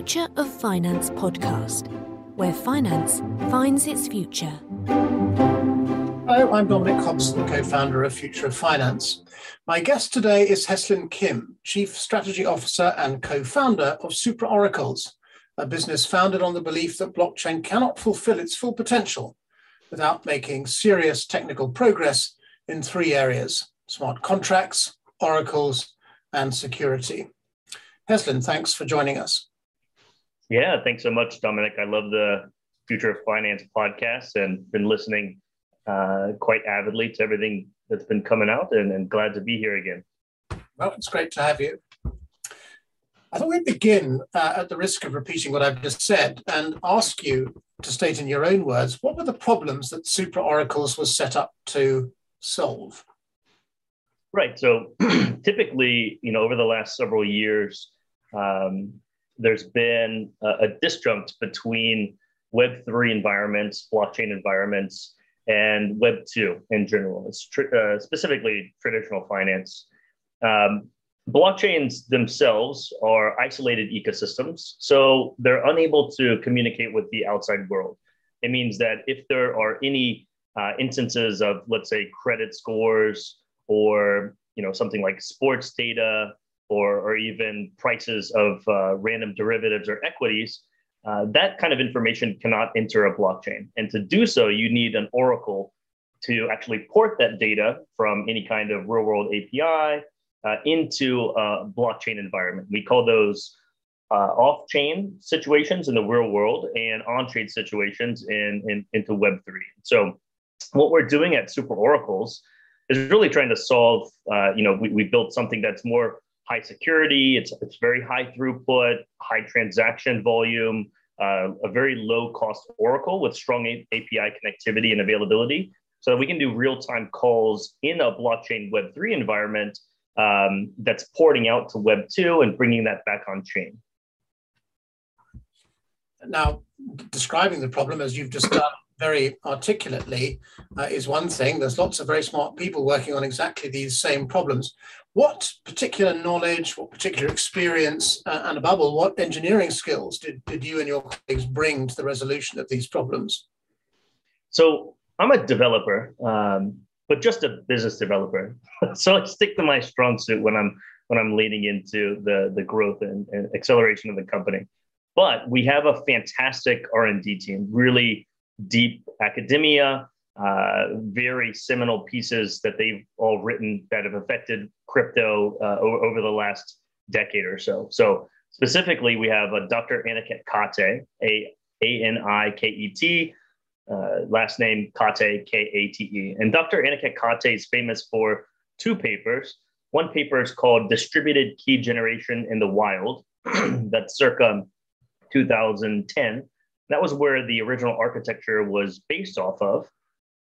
Future of Finance podcast, where finance finds its future. Hello, I'm Dominic Hobson, co founder of Future of Finance. My guest today is Heslin Kim, Chief Strategy Officer and co founder of Supra Oracles, a business founded on the belief that blockchain cannot fulfill its full potential without making serious technical progress in three areas smart contracts, oracles, and security. Heslin, thanks for joining us. Yeah, thanks so much, Dominic. I love the Future of Finance podcast and been listening uh, quite avidly to everything that's been coming out and, and glad to be here again. Well, it's great to have you. I thought we'd begin uh, at the risk of repeating what I've just said and ask you to state in your own words what were the problems that Supra Oracles was set up to solve? Right. So typically, you know, over the last several years, um, there's been a, a disjunct between Web3 environments, blockchain environments, and Web2 in general, tr- uh, specifically traditional finance. Um, blockchains themselves are isolated ecosystems, so they're unable to communicate with the outside world. It means that if there are any uh, instances of, let's say, credit scores or you know something like sports data or, or even prices of uh, random derivatives or equities, uh, that kind of information cannot enter a blockchain. And to do so, you need an oracle to actually port that data from any kind of real world API uh, into a blockchain environment. We call those uh, off chain situations in the real world and on chain situations in, in, into Web3. So, what we're doing at Supra Oracles is really trying to solve, uh, you know, we, we built something that's more high security, it's, it's very high throughput, high transaction volume, uh, a very low cost Oracle with strong a- API connectivity and availability so we can do real time calls in a blockchain Web3 environment um, that's porting out to Web2 and bringing that back on chain. Now, describing the problem as you've just done very articulately uh, is one thing. There's lots of very smart people working on exactly these same problems. What particular knowledge, what particular experience, uh, and above all, what engineering skills did, did you and your colleagues bring to the resolution of these problems? So I'm a developer, um, but just a business developer. so I stick to my strong suit when I'm when I'm leaning into the the growth and, and acceleration of the company. But we have a fantastic R&D team, really deep academia, uh, very seminal pieces that they've all written that have affected crypto uh, over, over, the last decade or so. So specifically, we have a Dr. Aniket Kate, A A N I K E T, uh, last name Kate, K A T E. And Dr. Aniket Kate is famous for two papers. One paper is called Distributed Key Generation in the Wild, that's circa 2010. That was where the original architecture was based off of.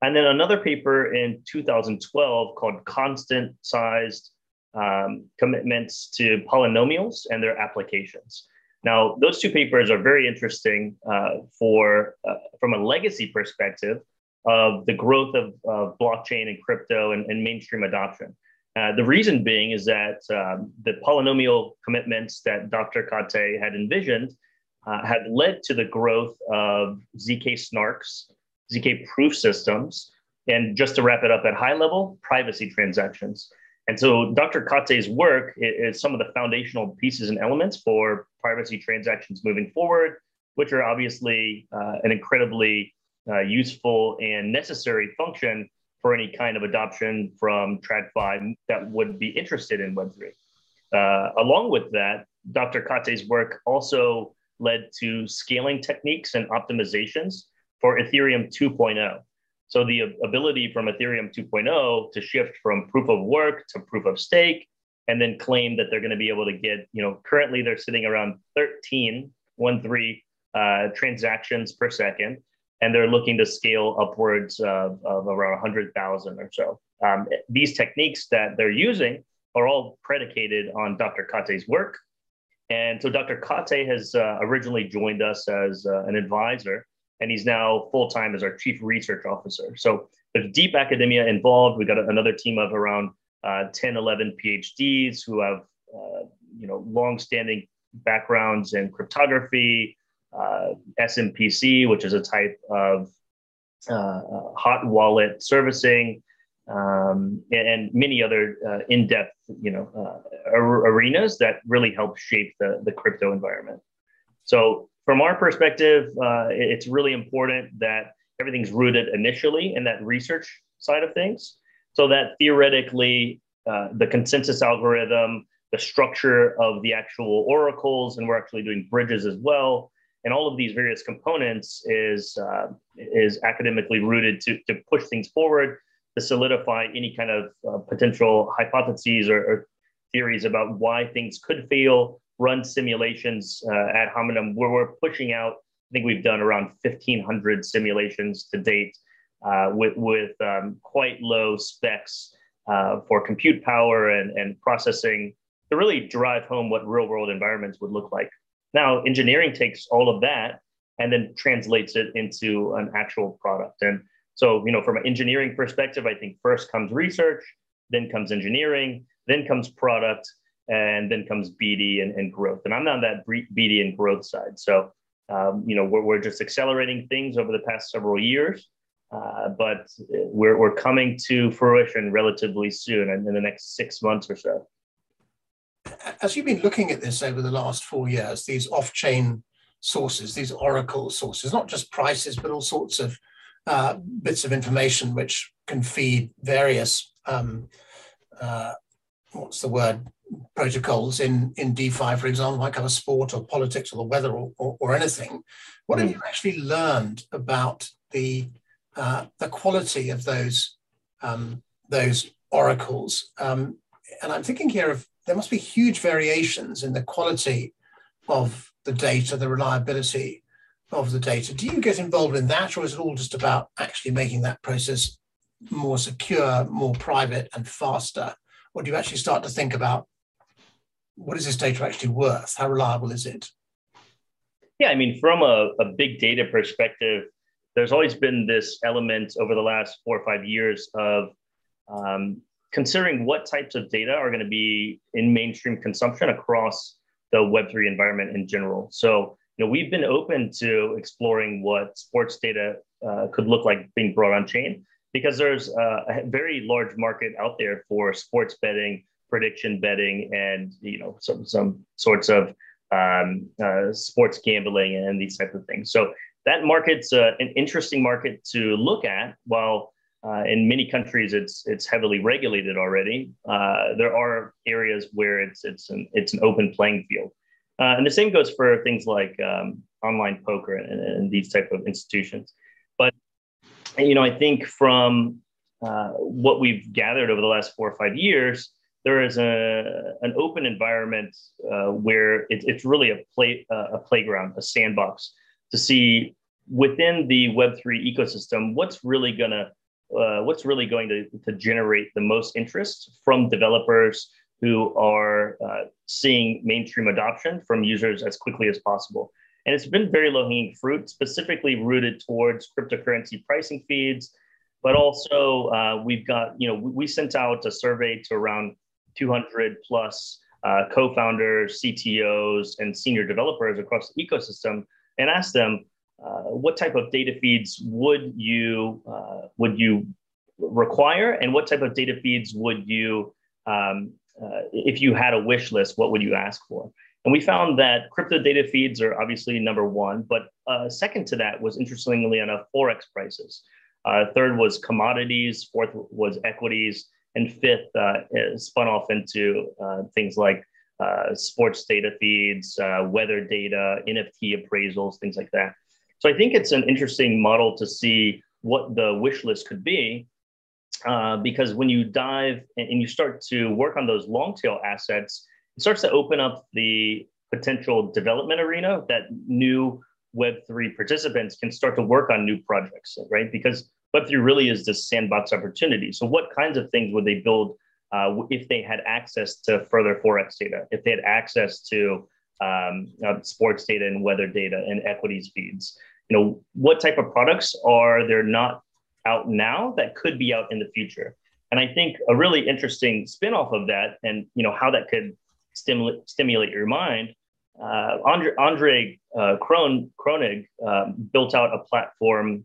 And then another paper in 2012 called Constant Sized um, Commitments to Polynomials and Their Applications. Now, those two papers are very interesting uh, for uh, from a legacy perspective of the growth of, of blockchain and crypto and, and mainstream adoption. Uh, the reason being is that um, the polynomial commitments that Dr. Kate had envisioned uh, had led to the growth of ZK snarks, ZK proof systems, and just to wrap it up at high level, privacy transactions. And so Dr. Kate's work is some of the foundational pieces and elements for privacy transactions moving forward, which are obviously uh, an incredibly uh, useful and necessary function for any kind of adoption from TradFi that would be interested in Web3. Uh, along with that, Dr. Kate's work also led to scaling techniques and optimizations for Ethereum 2.0. So the ability from Ethereum 2.0 to shift from proof of work to proof of stake, and then claim that they're going to be able to get, you know, currently they're sitting around 13, one three uh, transactions per second, and they're looking to scale upwards of, of around 100,000 or so. Um, these techniques that they're using are all predicated on Dr. Kate's work. And so Dr. Kate has uh, originally joined us as uh, an advisor and he's now full time as our chief research officer. So there's deep academia involved. We've got another team of around uh, 10, 11 PhDs who have uh, you know long-standing backgrounds in cryptography, uh, SMPC, which is a type of uh, hot wallet servicing, um, and, many other uh, in-depth, you know, uh, arenas that really help shape the, the crypto environment. So from our perspective, uh, it's really important that everything's rooted initially in that research side of things, so that theoretically uh, the consensus algorithm, the structure of the actual oracles, and we're actually doing bridges as well. And all of these various components is uh, is academically rooted to, to push things forward to solidify any kind of uh, potential hypotheses or, or, theories about why things could fail, run simulations uh, ad hominem where we're pushing out. I think we've done around 1,500 simulations to date uh, with, with um, quite low specs uh, for compute power and, and processing to really drive home what real world environments would look like. Now, engineering takes all of that and then translates it into an actual product. And so, you know, from an engineering perspective, I think first comes research, then comes engineering, then comes product, and then comes BD and, and growth. And I'm on that BD and growth side. So, um, you know, we're, we're just accelerating things over the past several years, uh, but we're, we're coming to fruition relatively soon and in the next six months or so. As you've been looking at this over the last four years, these off chain sources, these Oracle sources, not just prices, but all sorts of uh, bits of information which can feed various um, uh, what's the word protocols in in DeFi, for example, might cover sport or politics or the weather or, or, or anything. What mm. have you actually learned about the uh, the quality of those um, those oracles? Um, and I'm thinking here of there must be huge variations in the quality of the data, the reliability of the data. Do you get involved in that, or is it all just about actually making that process more secure, more private, and faster? Or do you actually start to think about what is this data actually worth? How reliable is it? Yeah, I mean, from a, a big data perspective, there's always been this element over the last four or five years of um, considering what types of data are going to be in mainstream consumption across the Web3 environment in general. So you know, we've been open to exploring what sports data uh, could look like being brought on chain because there's a very large market out there for sports betting, prediction betting, and you know some some sorts of um, uh, sports gambling and these types of things. So that market's uh, an interesting market to look at. While uh, in many countries it's it's heavily regulated already, uh, there are areas where it's it's an it's an open playing field. Uh, and the same goes for things like um, online poker and, and, these type of institutions. But you know, I think from uh, what we've gathered over the last four or five years, there is a an open environment uh, where it, it's really a play uh, a playground, a sandbox to see within the Web three ecosystem what's really gonna uh, what's really going to, to generate the most interest from developers who are uh, seeing mainstream adoption from users as quickly as possible. And it's been very low hanging fruit, specifically rooted towards cryptocurrency pricing feeds. But also, uh, we've got, you know, we sent out a survey to around 200 plus uh, co founders, CTOs, and senior developers across the ecosystem and asked them, uh, what type of data feeds would you uh, would you require, and what type of data feeds would you um, uh, if you had a wish list, what would you ask for? And we found that crypto data feeds are obviously number one, but uh, second to that was interestingly enough, Forex prices. Uh, third was commodities, fourth was equities, and fifth uh, spun off into uh, things like uh, sports data feeds, weather data, NFT appraisals, things like that. So I think it's an interesting model to see what the wish list could be uh, because when you dive and, and you start to work on those long tail assets, it starts to open up the potential development arena that new Web3 participants can start to work on new projects, right? Because Web3 really is this sandbox opportunity. So, what kinds of things would they build uh, if they had access to further Forex data, if they had access to um, uh, sports data and weather data and equities feeds? You know, what type of products are there not out now that could be out in the future. And I think a really interesting spinoff of that, and you know how that could stimulate stimulate your mind, uh, Andre, Andre uh, Kron, Kronig uh, built out a platform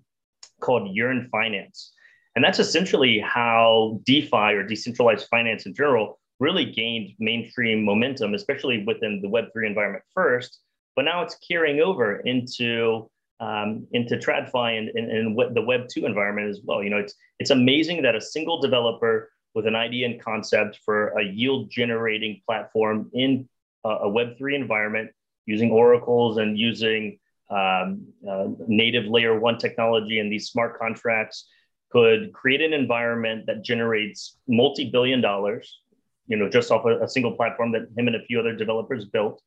called Yearn Finance. And that's essentially how DeFi or decentralized finance in general really gained mainstream momentum, especially within the Web3 environment first. But now it's carrying over into um, into TradFi and, and, and the Web 2 environment as well. You know, it's, it's amazing that a single developer with an idea and concept for a yield generating platform in a, a Web 3 environment using oracles and using um, uh, native layer one technology and these smart contracts could create an environment that generates multi-billion dollars, you know, just off a, a single platform that him and a few other developers built.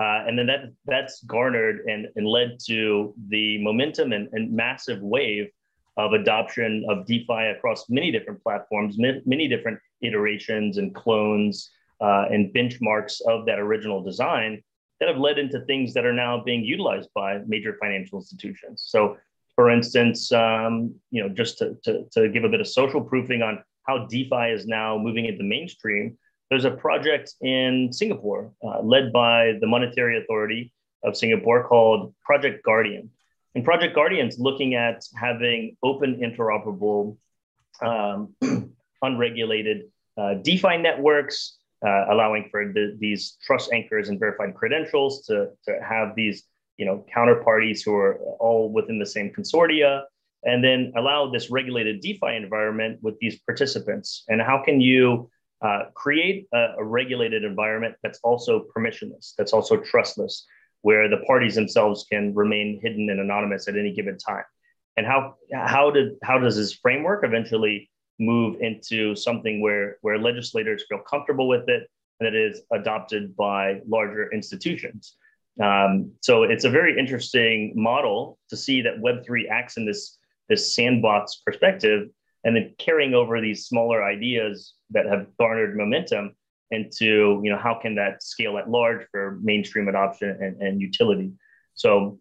Uh, and then that that's garnered and, and led to the momentum and, and massive wave of adoption of DeFi across many different platforms, many different iterations and clones uh, and benchmarks of that original design that have led into things that are now being utilized by major financial institutions. So, for instance, um, you know, just to, to, to give a bit of social proofing on how DeFi is now moving into mainstream, there's a project in Singapore uh, led by the Monetary Authority of Singapore called Project Guardian. And Project Guardian's looking at having open, interoperable, um, unregulated uh, DeFi networks, uh, allowing for the, these trust anchors and verified credentials to, to have these you know counterparties who are all within the same consortia and then allow this regulated DeFi environment with these participants. And how can you uh, create a, a, regulated environment that's also permissionless, that's also trustless, where the parties themselves can remain hidden and anonymous at any given time. And how how did how does this framework eventually move into something where where legislators feel comfortable with it and it is adopted by larger institutions? Um, so it's a very interesting model to see that Web three acts in this this sandbox perspective and then carrying over these smaller ideas that have garnered momentum into you know how can that scale at large for mainstream adoption and, and utility so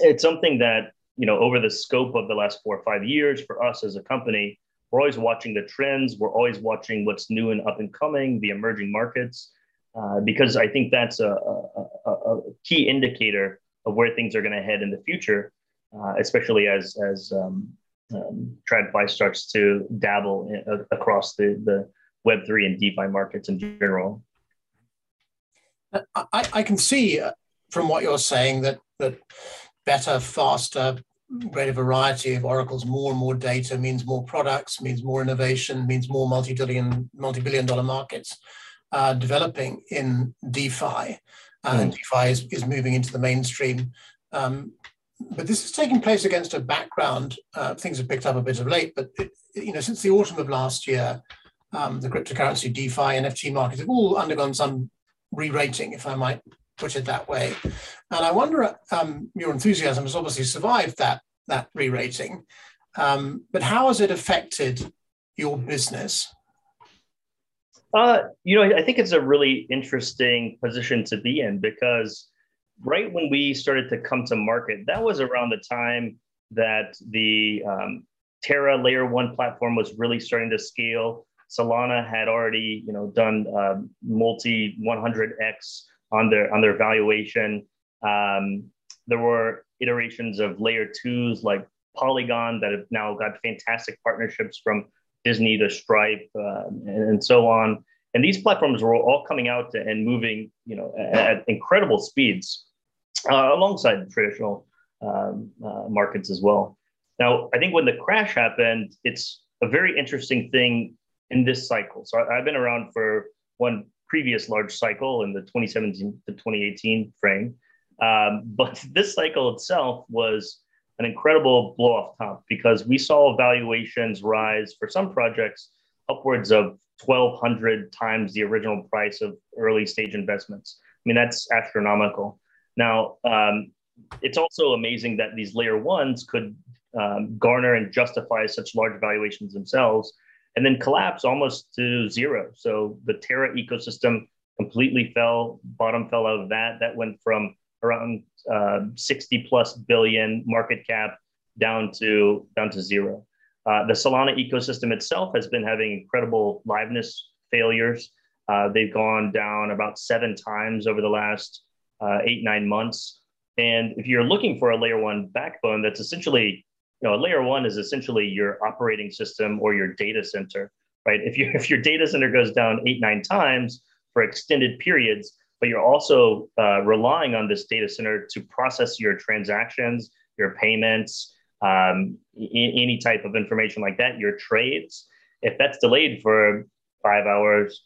it's something that you know over the scope of the last four or five years for us as a company we're always watching the trends we're always watching what's new and up and coming the emerging markets uh, because i think that's a, a, a, key indicator of where things are going to head in the future uh, especially as as um, um, TradFi starts to dabble in, uh, across the, the Web3 and DeFi markets in general. I, I can see uh, from what you're saying that, that better, faster, greater variety of oracles, more and more data means more products, means more innovation, means more multi-billion, multi-billion dollar markets uh, developing in DeFi. Uh, mm. DeFi is, is moving into the mainstream. Um, but this is taking place against a background. Uh, things have picked up a bit of late, but it, you know, since the autumn of last year, um, the cryptocurrency, DeFi, NFT markets have all undergone some re-rating, if I might put it that way. And I wonder, um, your enthusiasm has obviously survived that that re-rating, um, but how has it affected your business? Uh, you know, I think it's a really interesting position to be in because right when we started to come to market, that was around the time that the um, Terra Layer One platform was really starting to scale. Solana had already, you know, done uh, multi 100x on their on their valuation. Um, there were iterations of layer twos like Polygon that have now got fantastic partnerships from Disney to Stripe uh, and, and so on. And these platforms were all coming out and moving, you know, at incredible speeds uh, alongside traditional um, uh, markets as well. Now, I think when the crash happened, it's a very interesting thing in this cycle. So I, have been around for one previous large cycle in the 2017 to 2018 frame. Um, but this cycle itself was an incredible blow off top because we saw valuations rise for some projects upwards of 1200 times the original price of early stage investments. I mean, that's astronomical. Now, um, it's also amazing that these layer ones could um, garner and justify such large valuations themselves and then collapse almost to zero. So the Terra ecosystem completely fell, bottom fell out of that. That went from around uh, 60 plus billion market cap down to down to zero. Uh, the Solana ecosystem itself has been having incredible liveness failures. Uh, they've gone down about seven times over the last uh, eight, nine months. And if you're looking for a layer one backbone, that's essentially, you know, a layer one is essentially your operating system or your data center, right? If, you, if your data center goes down eight, nine times for extended periods, but you're also uh, relying on this data center to process your transactions, your payments, um, any type of information like that, your trades. If that's delayed for five hours,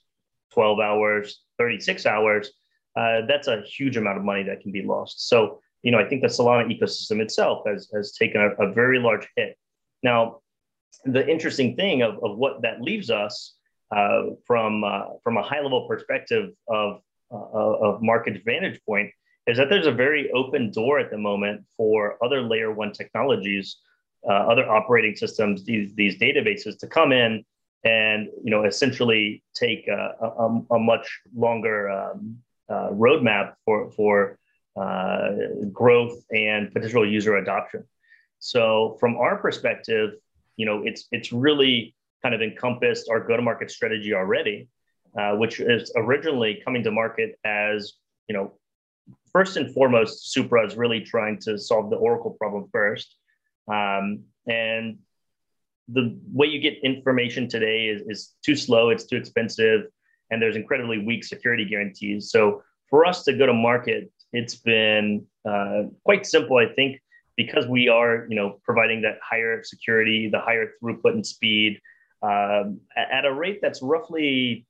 12 hours, 36 hours, uh, that's a huge amount of money that can be lost. So, you know, I think the Solana ecosystem itself has, has taken a, a very large hit. Now, the interesting thing of, of what that leaves us uh, from, uh, from a high level perspective of, uh, of market vantage point is that there's a very open door at the moment for other layer one technologies, uh, other operating systems, these, these databases to come in and you know essentially take a, a, a much longer um, uh, roadmap for for growth and potential user adoption. So from our perspective, you know it's it's really kind of encompassed our go-to-market strategy already, uh, which is originally coming to market as you know first and foremost, Supra is really trying to solve the Oracle problem first. Um, and the way you get information today is, is too slow, it's too expensive, and there's incredibly weak security guarantees. So for us to go to market, it's been uh, quite simple, I think, because we are, you know, providing that higher security, the higher throughput and speed um, at a rate that's roughly,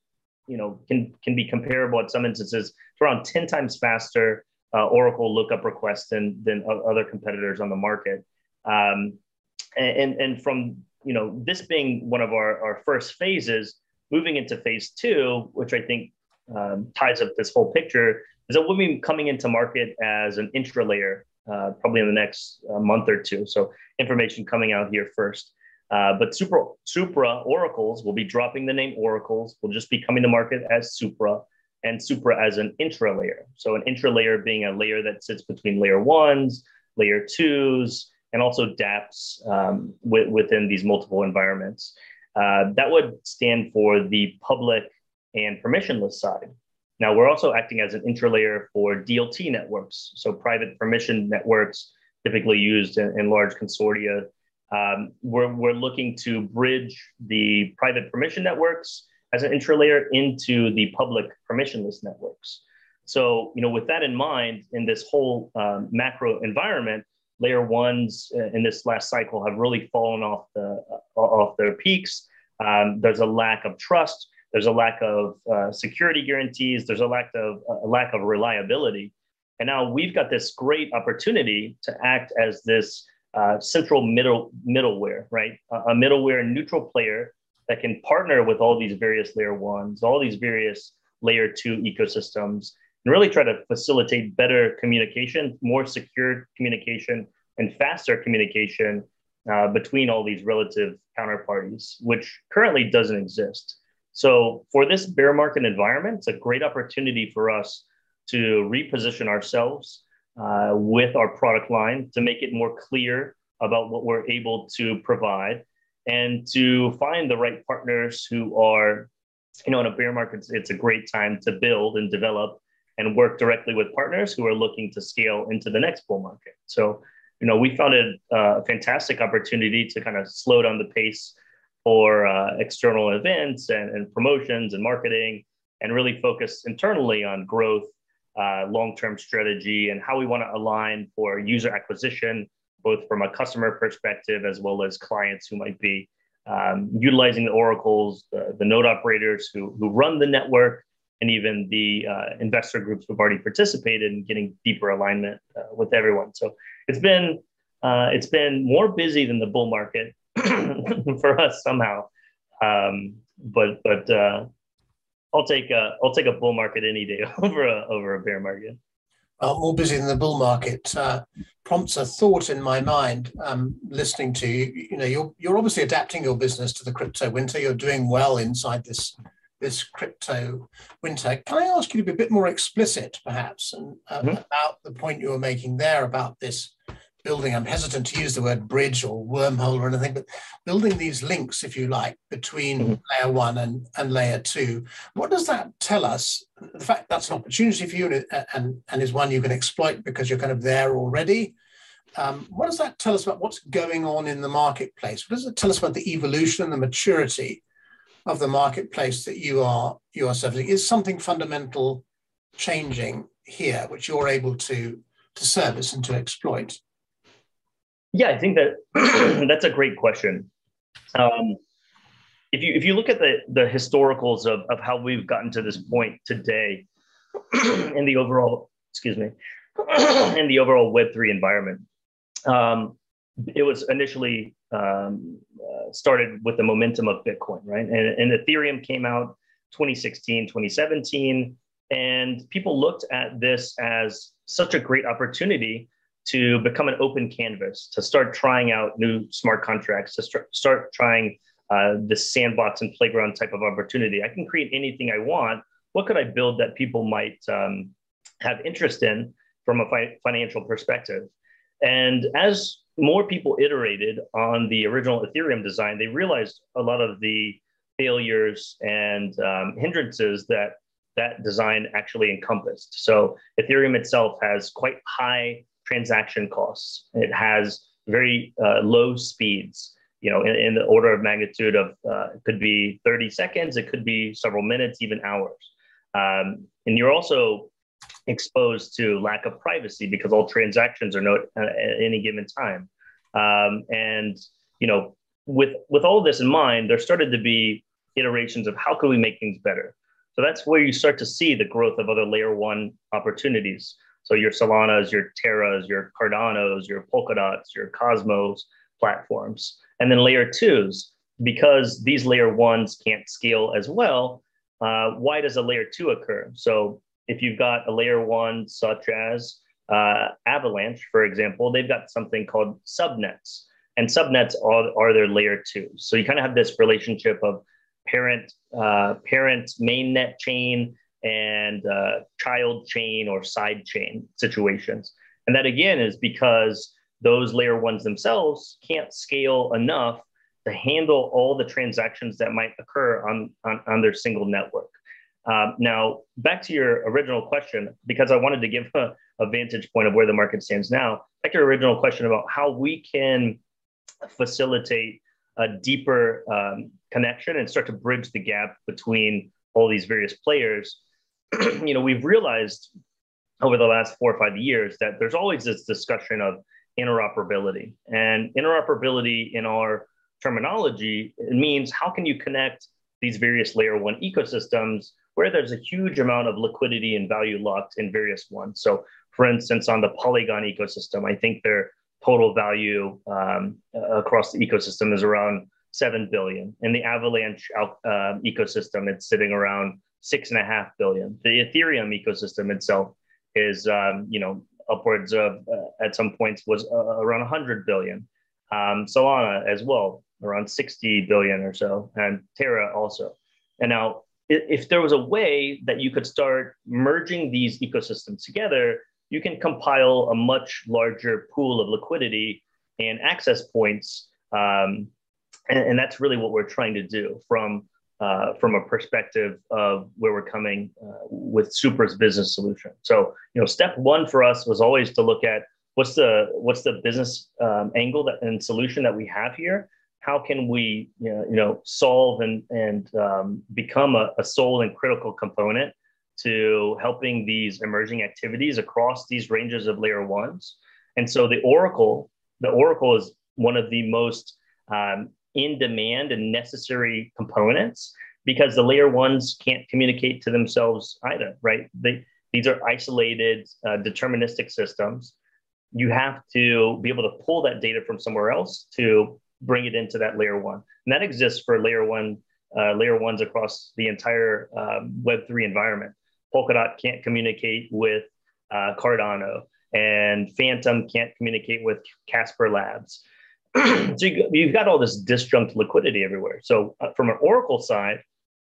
you know, can can be comparable at some instances to around 10 times faster uh, Oracle lookup requests than than other competitors on the market. Um, and and from you know this being one of our, our first phases, moving into phase two, which I think um, ties up this whole picture, that we'll be coming into market as an intra layer uh, probably in the next uh, month or two. So information coming out here first. Uh, but Supra, Supra oracles will be dropping the name oracles. Will just be coming to market as Supra and Supra as an intra layer. So an intra layer being a layer that sits between layer ones, layer twos, and also dApps um, w- within these multiple environments. Uh, that would stand for the public and permissionless side. Now we're also acting as an intra layer for DLT networks, so private permission networks typically used in, in large consortia. Um, we're, we're looking to bridge the private permission networks as an intra-layer into the public permissionless networks. So, you know, with that in mind, in this whole um, macro environment, layer ones uh, in this last cycle have really fallen off the uh, off their peaks. Um, there's a lack of trust. There's a lack of uh, security guarantees. There's a lack of a lack of reliability. And now we've got this great opportunity to act as this uh, central middle middleware, right? a middleware neutral player that can partner with all these various layer ones, all these various layer two ecosystems, and really try to facilitate better communication, more secure communication, and faster communication uh, between all these relative counterparties, which currently doesn't exist. So, for this bear market environment, it's a great opportunity for us to reposition ourselves uh, with our product line to make it more clear about what we're able to provide and to find the right partners who are, you know, in a bear market, it's a great time to build and develop and work directly with partners who are looking to scale into the next bull market. So, you know, we found it uh, a fantastic opportunity to kind of slow down the pace for uh, external events and, and, promotions and marketing and really focus internally on growth, uh, long term strategy, and how we want to align for user acquisition both from a customer perspective as well as clients who might be um, utilizing the oracles, the, the, node operators who, who run the network, and even the uh, investor groups who've already participated in getting deeper alignment uh, with everyone. So it's been uh, it's been more busy than the bull market for us somehow. Um, but but uh, I'll take a I'll take a bull market any day over a over a bear market uh, more busy than the bull market uh, prompts a thought in my mind um, listening to you. You know, you're, you're obviously adapting your business to the crypto winter. You're doing well inside this this crypto winter. Can I ask you to be a bit more explicit, perhaps, and, uh, mm-hmm. about the point you were making there about this building, I'm hesitant to use the word bridge or wormhole or anything, but building these links, if you like, between mm-hmm. layer one and, and layer two. What does that tell us? The fact that's an opportunity for you and, and, and is one you can exploit because you're kind of there already. Um, what does that tell us about what's going on in the marketplace? What does it tell us about the evolution and the maturity of the marketplace that you are you are servicing? Is something fundamental changing here, which you're able to to service and to exploit? Yeah, I think that that's a great question. Um, if you if you look at the the historicals of, of how we've gotten to this point today in the overall excuse me in the overall Web three environment, um, it was initially um, uh, started with the momentum of Bitcoin, right? And, and Ethereum came out 2016, 2017, and people looked at this as such a great opportunity to become an open canvas, to start trying out new smart contracts, to start, start trying uh, this sandbox and playground type of opportunity. I can create anything I want. What could I build that people might um, have interest in from a fi- financial perspective? And as more people iterated on the original Ethereum design, they realized a lot of the failures and um, hindrances that that design actually encompassed. So Ethereum itself has quite high transaction costs. It has very uh, low speeds, you know, in, in, the order of magnitude of uh, it could be 30 seconds, it could be several minutes, even hours. Um, and you're also exposed to lack of privacy because all transactions are known at any given time. Um, and you know, with with all this in mind, there started to be iterations of how can we make things better. So that's where you start to see the growth of other layer one opportunities. So your Solanas, your Terras, your Cardanos, your Polkadots, your Cosmos platforms, and then layer twos because these layer ones can't scale as well. Uh, why does a layer two occur? So if you've got a layer one, such as uh, Avalanche, for example, they've got something called subnets, and subnets are, are their layer two. So you kind of have this relationship of parent, uh, parent mainnet chain and uh, child chain or side chain situations. And that again is because those layer ones themselves can't scale enough to handle all the transactions that might occur on, on, on their single network. Um, now, back to your original question, because I wanted to give a, a, vantage point of where the market stands now, back to your original question about how we can facilitate a deeper um, connection and start to bridge the gap between all these various players. you know, we've realized over the last four or five years that there's always this discussion of interoperability. And interoperability in our terminology means how can you connect these various layer one ecosystems where there's a huge amount of liquidity and value locked in various ones. So, for instance, on the Polygon ecosystem, I think their total value um, across the ecosystem is around seven billion. In the Avalanche uh, ecosystem, it's sitting around six and a half billion. The Ethereum ecosystem itself is, um, you know, upwards of uh, at some points was uh, around 100 billion. Um, Solana as well, around 60 billion or so, and Terra also. And now if there was a way that you could start merging these ecosystems together, you can compile a much larger pool of liquidity and access points. Um, and, and, that's really what we're trying to do from, uh, from a perspective of where we're coming uh, with Supra's business solution. So, you know, step one for us was always to look at what's the, what's the business um, angle that, and solution that we have here how can we you know, you know solve and and um, become a, a sole and critical component to helping these emerging activities across these ranges of layer ones and so the oracle the oracle is one of the most um, in demand and necessary components because the layer ones can't communicate to themselves either right they, these are isolated uh, deterministic systems you have to be able to pull that data from somewhere else to bring it into that layer one. And that exists for layer one, uh, layer ones across the entire um, Web3 environment. Polkadot can't communicate with uh, Cardano, and Fantom can't communicate with Casper Labs. so you, have got all this disjunct liquidity everywhere. So uh, from an Oracle side,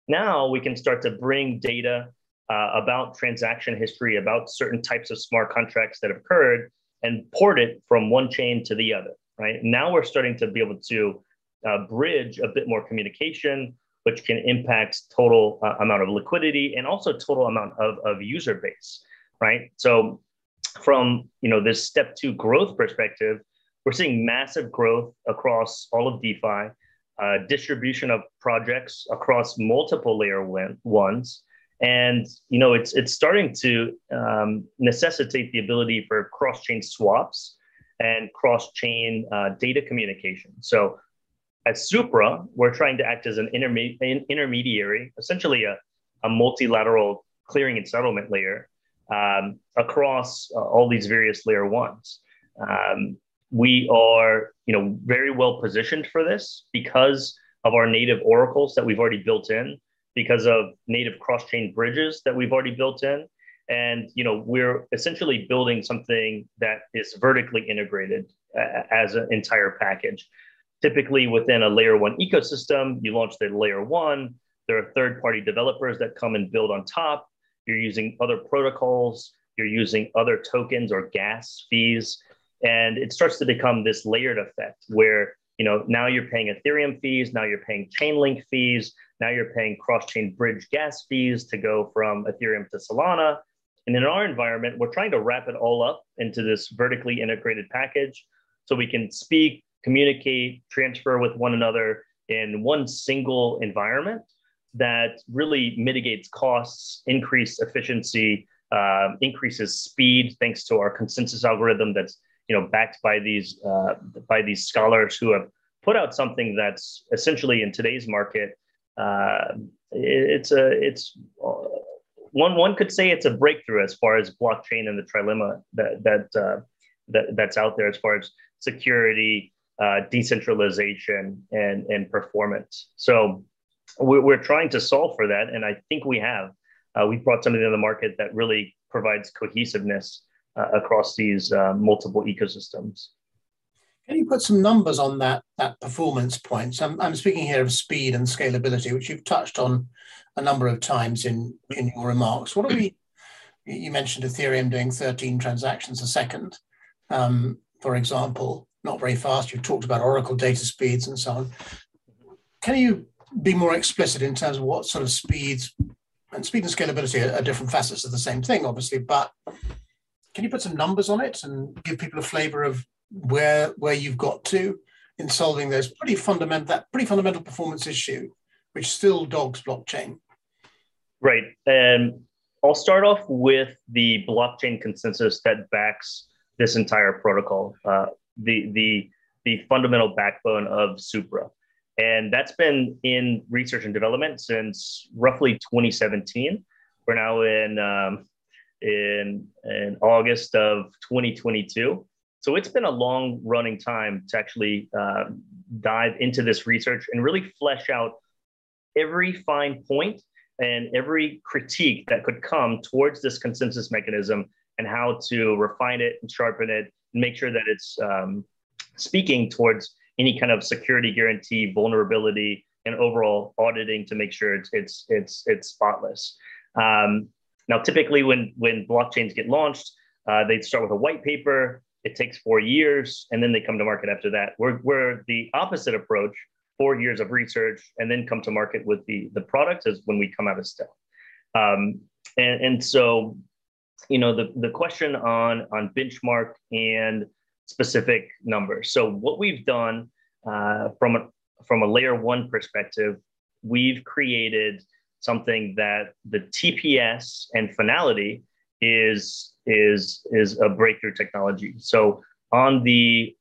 now we can start to bring data uh, about transaction history, about certain types of smart contracts that have occurred, and port it from one chain to the other, right? Now we're starting to be able to uh, bridge a bit more communication, which can impact total uh, amount of liquidity and also total amount of, of user base, right? So from you know this step two growth perspective, we're seeing massive growth across all of DeFi, uh, distribution of projects across multiple layer ones, and you know it's it's starting to um, necessitate the ability for cross-chain swaps and cross-chain uh, data communication. So at Supra, we're trying to act as an interme- intermediary, essentially a, a multilateral clearing and settlement layer um, across uh, all these various layer ones. Um, we are, you know, very well positioned for this because of our native oracles that we've already built in, because of native cross-chain bridges that we've already built in, and you know, we're essentially building something that is vertically integrated uh, as an entire package. Typically, within a layer one ecosystem, you launch the layer one. There are third-party developers that come and build on top. You're using other protocols. You're using other tokens or gas fees and it starts to become this layered effect where you know now you're paying ethereum fees now you're paying chainlink fees now you're paying cross-chain bridge gas fees to go from ethereum to solana. And in our environment we're trying to wrap it all up into this vertically integrated package so we can speak communicate transfer with one another in one single environment that really mitigates costs increase efficiency uh, increases speed thanks to our consensus algorithm that's you know backed by these uh, by these scholars who have put out something that's essentially in today's market uh, it's a it's uh, one one could say it's a breakthrough as far as blockchain and the trilemma that that uh, that that's out there as far as security uh, decentralization and and performance. So we're, we're trying to solve for that and i think we have. Uh, we've brought something to the market that really provides cohesiveness across these uh, multiple ecosystems. Can you put some numbers on that that performance points? I'm, I'm speaking here of speed and scalability, which you've touched on a number of times in in your remarks. What are we? You mentioned Ethereum doing 13 transactions a second, um, for example, not very fast. You've talked about Oracle data speeds and so on. Can you be more explicit in terms of what sort of speeds and speed and scalability are, are different facets of the same thing, obviously, but can you put some numbers on it and give people a flavor of where where you've got to in solving those pretty fundamental that pretty fundamental performance issue, which still dogs blockchain? Right. And I'll start off with the blockchain consensus that backs this entire protocol, uh, the the the fundamental backbone of Supra. And that's been in research and development since roughly 2017. We're now in um, in, in August of 2022. So it's been a long running time to actually uh, dive into this research and really flesh out every fine point and every critique that could come towards this consensus mechanism and how to refine it and sharpen it and make sure that it's um, speaking towards any kind of security guarantee, vulnerability, and overall auditing to make sure it's it's it's it's spotless. Um, now, typically, when when blockchains get launched, uh, they start with a white paper. It takes four years, and then they come to market after that. We're, we're the opposite approach: four years of research, and then come to market with the the product is when we come out of stealth. Um, and, and so, you know, the the question on on benchmark and specific numbers. So what we've done uh, from a from a layer one perspective, we've created something that the TPS and finality is is is a breakthrough technology. So on the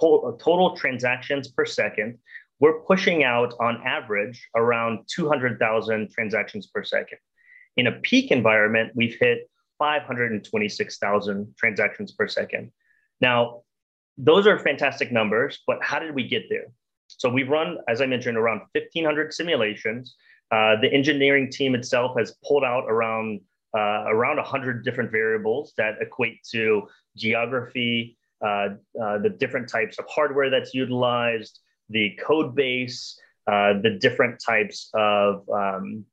total, total transactions per second, we're pushing out on average around 200,000 transactions per second. In a peak environment, we've hit 526,000 transactions per second. Now, those are fantastic numbers, but how did we get there? So we've run, as I mentioned, around 1,500 simulations. Uh, the engineering team itself has pulled out around uh, around 100 different variables that equate to geography, uh, uh, the different types of hardware that's utilized, the code base, uh, the different types of um,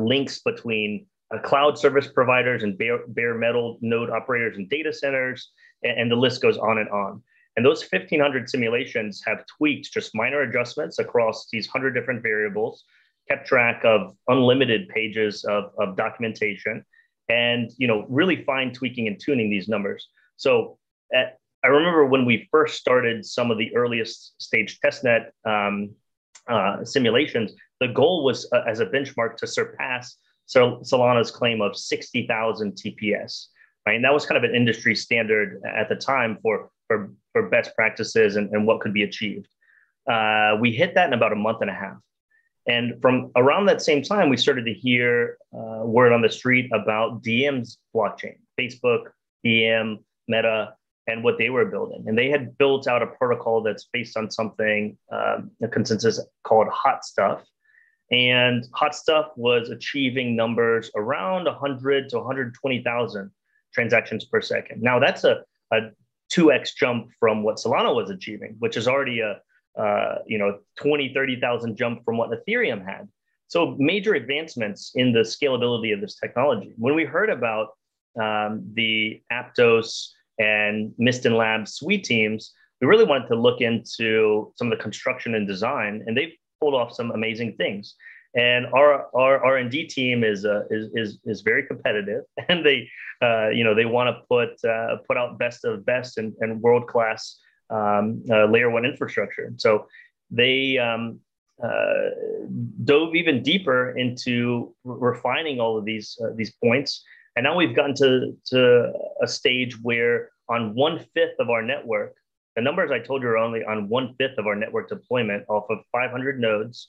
links between cloud service providers and bare, bare metal node operators and data centers, and, and the list goes on and on. And those 1,500 simulations have tweaked just minor adjustments across these 100 different variables, kept track of unlimited pages of, of documentation, and you know really fine tweaking and tuning these numbers. So at, I remember when we first started some of the earliest stage testnet um, uh, simulations, the goal was uh, as a benchmark to surpass Solana's claim of 60,000 TPS. Right? And that was kind of an industry standard at the time for, for, for best practices and, and what could be achieved. Uh, we hit that in about a month and a half. And from around that same time, we started to hear uh, word on the street about Diem's blockchain, Facebook, DM, Meta, and what they were building. And they had built out a protocol that's based on something, um, a consensus called Hot Stuff, and Hot Stuff was achieving numbers around 100 to 120,000 transactions per second. Now that's a, a 2x jump from what Solana was achieving, which is already a uh, you know 20, 30,000 jump from what Ethereum had. So major advancements in the scalability of this technology. When we heard about um, the Aptos and Mysten Labs Sui teams, we really wanted to look into some of the construction and design, and they've pulled off some amazing things. And our our R and D team is, uh, is is is very competitive, and they uh, you know they want to put uh, put out best of best and, and world class um, uh, layer one infrastructure. So they um, uh, dove even deeper into refining all of these uh, these points, and now we've gotten to to a stage where on one fifth of our network, the numbers I told you are only on one fifth of our network deployment off of 500 nodes,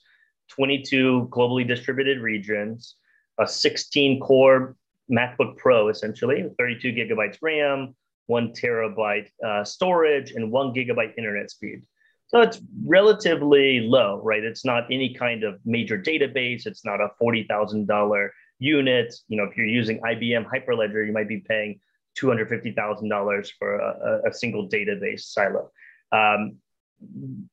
22 globally distributed regions, a 16 core MacBook Pro, essentially, 32 gigabytes RAM, one terabyte uh, storage, and one gigabyte internet speed. So it's relatively low, right? It's not any kind of major database. It's not a $40,000 unit. You know, if you're using IBM Hyperledger, you might be paying $250,000 for a, a, single database silo. Um,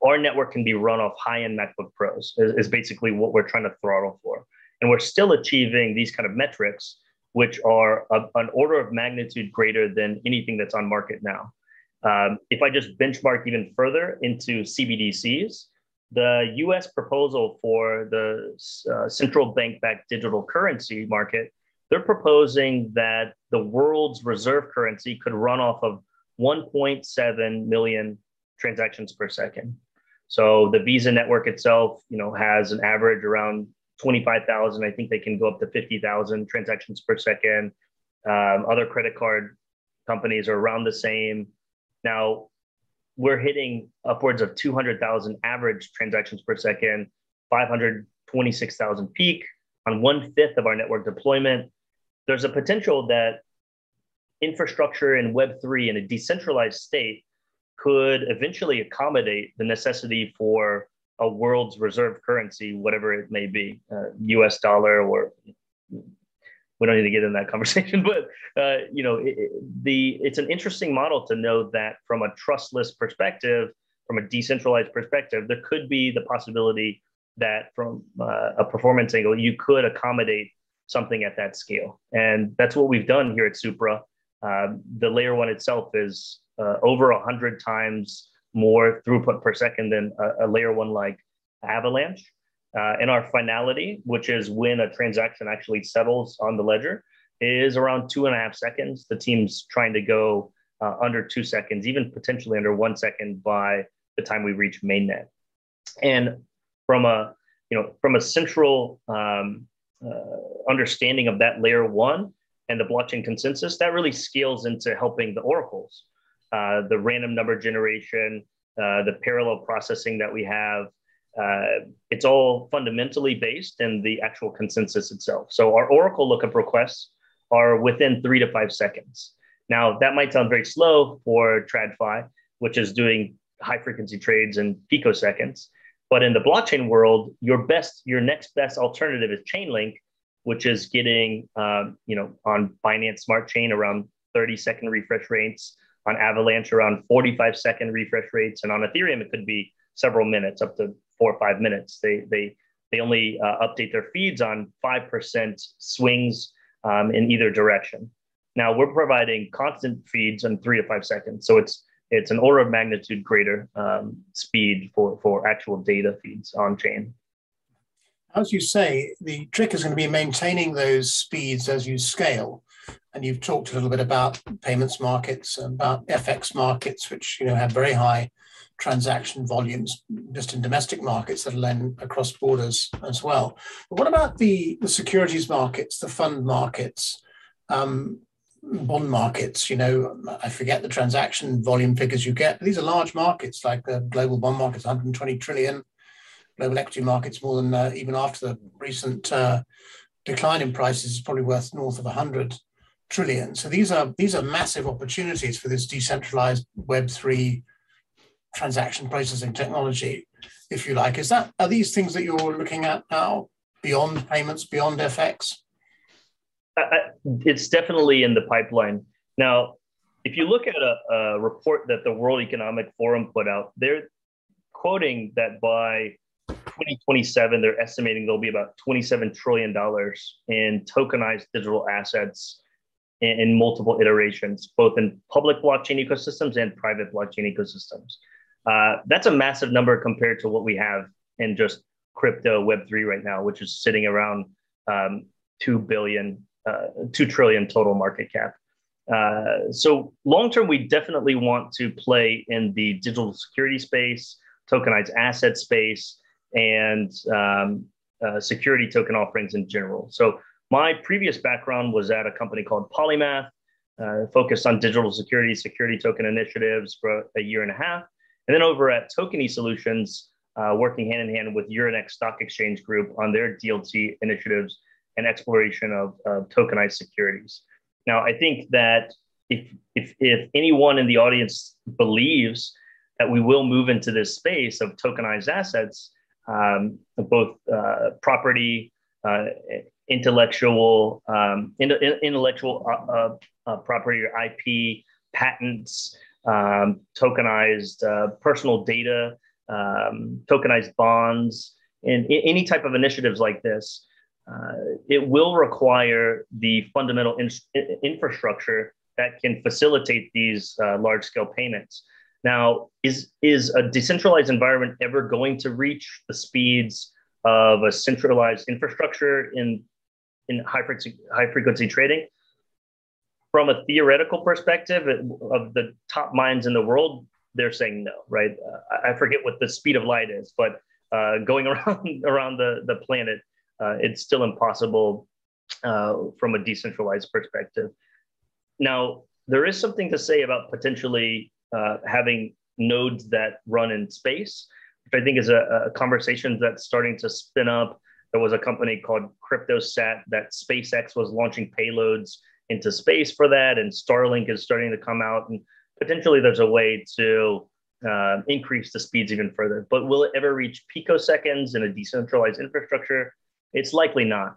our network can be run off high-end MacBook Pros is, is, basically what we're trying to throttle for. And we're still achieving these kind of metrics, which are a, an order of magnitude greater than anything that's on market now. Um, if I just benchmark even further into CBDCs, the US proposal for the uh, central bank backed digital currency market they're proposing that the world's reserve currency could run off of 1.7 million transactions per second. So the Visa network itself, you know, has an average around 25,000. I think they can go up to 50,000 transactions per second. Um, other credit card companies are around the same. Now we're hitting upwards of 200,000 average transactions per second, 526,000 peak on one fifth of our network deployment there's a potential that infrastructure in Web3 in a decentralized state could eventually accommodate the necessity for a world's reserve currency, whatever it may be, uh, US dollar or we don't need to get in that conversation, but uh, you know, it, the it's an interesting model to know that from a trustless perspective, from a decentralized perspective, there could be the possibility that from uh, a performance angle, you could accommodate something at that scale. And that's what we've done here at Supra. Um, the layer one itself is uh, over 100 times more throughput per second than a, a layer one like Avalanche. Uh, and our finality, which is when a transaction actually settles on the ledger, is around two and a half seconds. The team's trying to go uh, under two seconds, even potentially under one second by the time we reach mainnet. And from a you know from a central um, uh, understanding of that layer one and the blockchain consensus, that really scales into helping the oracles, uh, the random number generation, uh, the parallel processing that we have. Uh, it's all fundamentally based in the actual consensus itself. So our Oracle lookup requests are within three to five seconds. Now, that might sound very slow for TradFi, which is doing high frequency trades in picoseconds. But in the blockchain world, your best, your next best alternative is Chainlink, which is getting, um, you know, on Binance Smart Chain around 30 second refresh rates, on Avalanche around 45 second refresh rates, and on Ethereum it could be several minutes, up to four or five minutes. They they they only uh, update their feeds on five percent swings um, in either direction. Now we're providing constant feeds in three to five seconds, so it's it's an order of magnitude greater um, speed for for actual data feeds on chain. As you say, the trick is going to be maintaining those speeds as you scale. And you've talked a little bit about payments markets, about FX markets, which you know have very high transaction volumes just in domestic markets that lend across borders as well. But what about the, the securities markets, the fund markets, um, bond markets? You know, I forget the transaction volume figures you get. These are large markets like the global bond markets, 120 trillion, global equity markets more than uh, even after the recent uh, decline in prices is probably worth north of 100 trillion. So these are these are massive opportunities for this decentralized Web three transaction processing technology, if you like. Is that are these things that you're looking at now beyond payments, beyond FX? Uh, uh, it's definitely in the pipeline. Now, if you look at a, a report that the World Economic Forum put out, they're quoting that by 2027, they're estimating there'll be about $27 trillion in tokenized digital assets in, in, multiple iterations, both in public blockchain ecosystems and private blockchain ecosystems. Uh, that's a massive number compared to what we have in just crypto Web3 right now, which is sitting around um, 2 billion, uh, 2 trillion total market cap. Uh, so long term, we definitely want to play in the digital security space, tokenized asset space, and um, uh, security token offerings in general. So my previous background was at a company called Polymath, uh, focused on digital security, security token initiatives for a year and a half. And then over at Tokeny Solutions, uh, working hand in hand with Euronext Stock Exchange Group on their DLT initiatives and exploration of, of tokenized securities. Now, I think that if, if, if anyone in the audience believes that we will move into this space of tokenized assets, um, both uh, property, uh, intellectual, um, in, in, intellectual uh, uh, uh property or IP, patents, um, tokenized uh, personal data, um, tokenized bonds, and any type of initiatives like this. it will require the fundamental in- infrastructure that can facilitate these large scale payments. Now, is is a decentralized environment ever going to reach the speeds of a centralized infrastructure in in high frequency high frequency trading? From a theoretical perspective of the top minds in the world, they're saying no, right? Uh, I forget what the speed of light is, but uh, going around around the the planet, uh, it's still impossible uh, from a decentralized perspective. Now, there is something to say about potentially uh, having nodes that run in space, which I think is a, a, conversation that's starting to spin up. There was a company called CryptoSat that SpaceX was launching payloads into space for that, and Starlink is starting to come out, and potentially there's a way to uh, increase the speeds even further. But will it ever reach picoseconds in a decentralized infrastructure? It's likely not.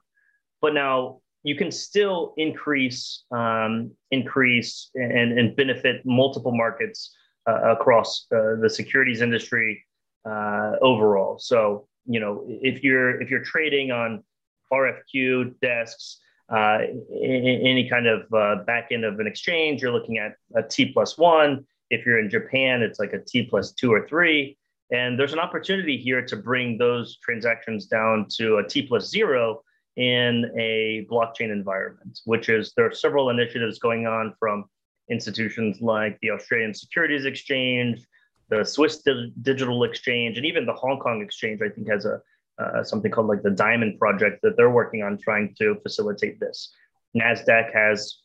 But now you can still increase um, increase and, and benefit multiple markets uh, across uh, the securities industry uh, overall. So you know if you're if you're trading on RFQ desks, uh, any kind of uh, back end of an exchange, you're looking at a T plus one. If you're in Japan, it's like a T plus two or three. And there's an opportunity here to bring those transactions down to a T plus zero in a blockchain environment, which is there are several initiatives going on from institutions like the Australian Securities Exchange, the Swiss Di- Digital Exchange, and even the Hong Kong Exchange. I think has a uh, something called like the Diamond Project that they're working on trying to facilitate this. Nasdaq has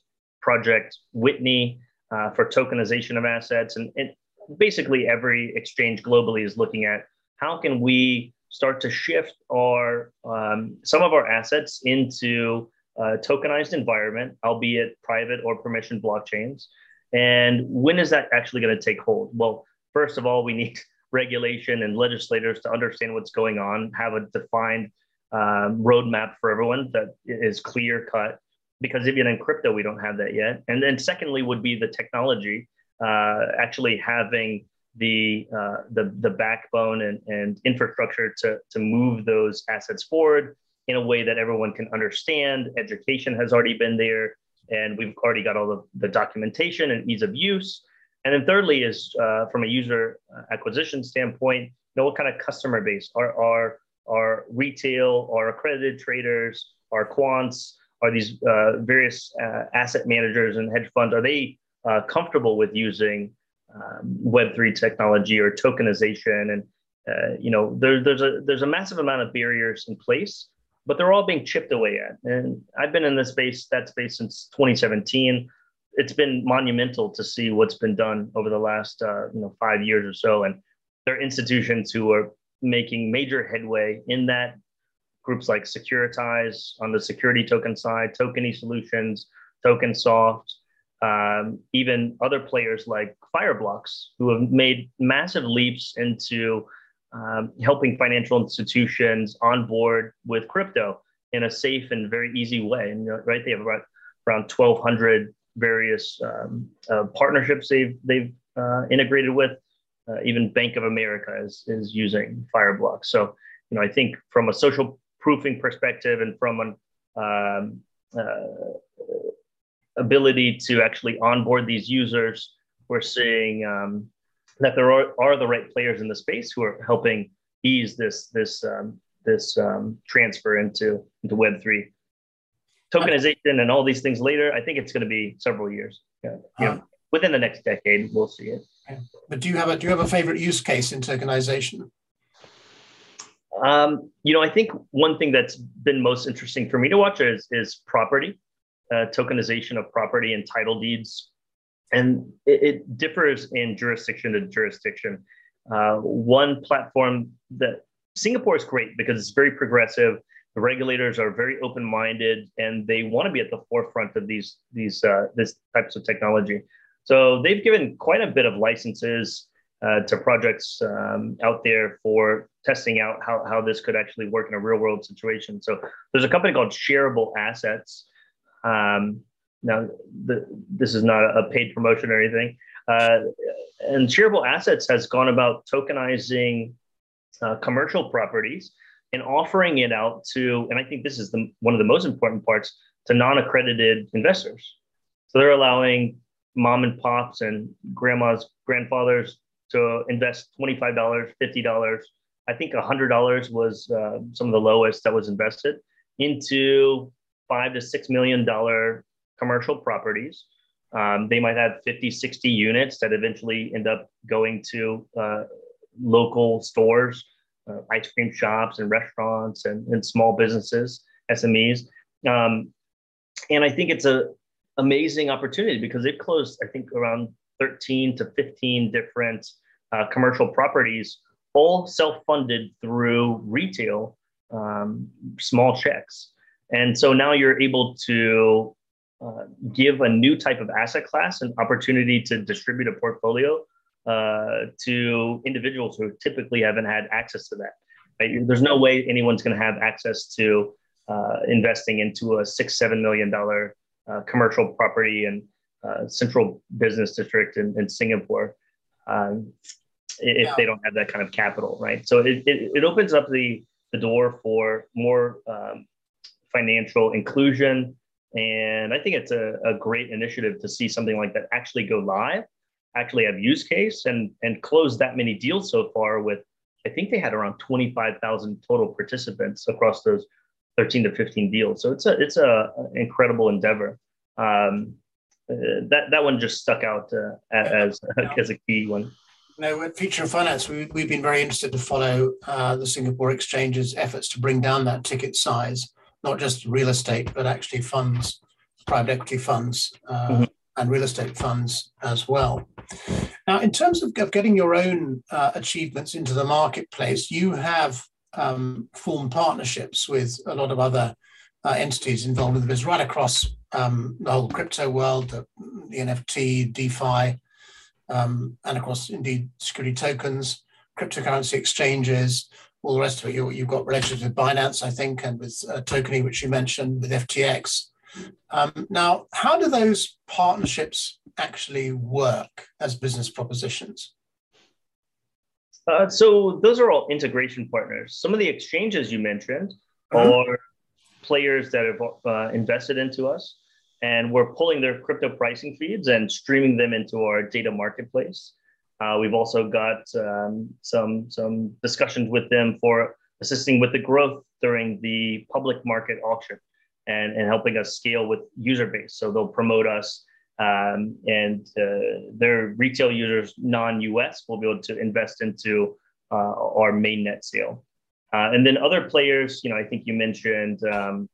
Project Whitney uh, for tokenization of assets, and, and basically every exchange globally is looking at how can we start to shift our um, some of our assets into a tokenized environment, albeit private or permission blockchains. And when is that actually going to take hold? Well, first of all, we need regulation and legislators to understand what's going on, have a defined um, roadmap for everyone that is clear cut. Because even in crypto, we don't have that yet. And then, secondly, would be the technology uh, actually having the uh, the the backbone and, and infrastructure to to move those assets forward in a way that everyone can understand. Education has already been there, and we've already got all the, the documentation and ease of use. And then thirdly is uh, from a user acquisition standpoint, you know, what kind of customer base are are are retail, are accredited traders, are quants, are these uh, various uh, asset managers and hedge funds, are they uh, comfortable with using um, Web3 technology or tokenization? And, uh, you know, there, there's, a, there's a massive amount of barriers in place, but they're all being chipped away at. And I've been in this space, that space since 2017. It's been monumental to see what's been done over the last, uh, you know, five years or so. And there are institutions who are making major headway in that groups like Securitize on the security token side, Tokeny Solutions, TokenSoft, um, even other players like Fireblocks, who have made massive leaps into um, helping financial institutions on board with crypto in a safe and very easy way. And right, they have about around 1,200 various um, uh, partnerships they've they've uh, integrated with. Uh, even Bank of America is is using Fireblocks. So you know, I think from a social proofing perspective and from an um, uh, ability to actually onboard these users, we're seeing um, that there are, are the right players in the space who are helping ease this this um, this um, transfer into into Web three tokenization and all these things later. I think it's going to be several years. Yeah, you know, within the next decade, we'll see it. But do you have a do you have a favorite use case in tokenization? Um, you know, I think one thing that's been most interesting for me to watch is, is property, uh, tokenization of property and title deeds. And it, it differs in jurisdiction to jurisdiction. Uh, one platform that Singapore is great because it's very progressive. The regulators are very open-minded and they want to be at the forefront of these these uh, this types of technology. So they've given quite a bit of licenses uh, to projects um, out there for testing out how, how this could actually work in a real world situation. So there's a company called Shareable Assets. Um, now, the, this is not a paid promotion or anything. Uh, and Shareable Assets has gone about tokenizing uh, commercial properties and offering it out to, and I think this is the, one of the most important parts, to non accredited investors. So they're allowing mom and pops and grandmas, grandfathers to invest $25, $50. I think $100 was uh, some of the lowest that was invested into five to $6 million commercial properties. Um, they might have 50, 60 units that eventually end up going to uh, local stores, uh, ice cream shops, and restaurants, and, and small businesses, SMEs. Um, and I think it's a amazing opportunity because it closed, I think, around 13 to 15 different uh, commercial properties, all self funded through retail um, small checks. And so now you're able to uh, give a new type of asset class an opportunity to distribute a portfolio uh, to individuals who typically haven't had access to that. Right? There's no way anyone's going to have access to uh, investing into a six, seven million dollar uh, commercial property and uh, central business district in, in Singapore um, if yeah. they don't have that kind of capital, right? So it, it, it opens up the, the door for more um, financial inclusion. And I think it's a, a great initiative to see something like that actually go live, actually have use case and, and close that many deals so far with, I think they had around 25,000 total participants across those 13 to 15 deals. So it's a, it's a incredible endeavor. Um, uh, that that one just stuck out uh, as as a key one. No, at Future of Finance, we, we've been very interested to follow uh, the Singapore Exchange's efforts to bring down that ticket size, not just real estate, but actually funds, private equity funds, uh, mm-hmm. And real estate funds as well. Now, in terms of, getting your own uh, achievements into the marketplace, you have um, formed partnerships with a lot of other uh, entities involved in the business right across um, the whole crypto world, the, the NFT, DeFi, um, and of course, indeed, security tokens, cryptocurrency exchanges, all the rest of it. You, have got relationships with Binance, I think, and with uh, Tokeny, which you mentioned, with FTX. Um, now, how do those partnerships actually work as business propositions? Uh, so those are all integration partners. Some of the exchanges you mentioned uh-huh. are players that have uh, invested into us, and we're pulling their crypto pricing feeds and streaming them into our data marketplace. Uh, we've also got um, some some discussions with them for assisting with the growth during the public market auction and, and helping us scale with user base. So they'll promote us um, and uh, their retail users, non-US, will be able to invest into uh, our mainnet sale. Uh, and then other players, you know, I think you mentioned, um,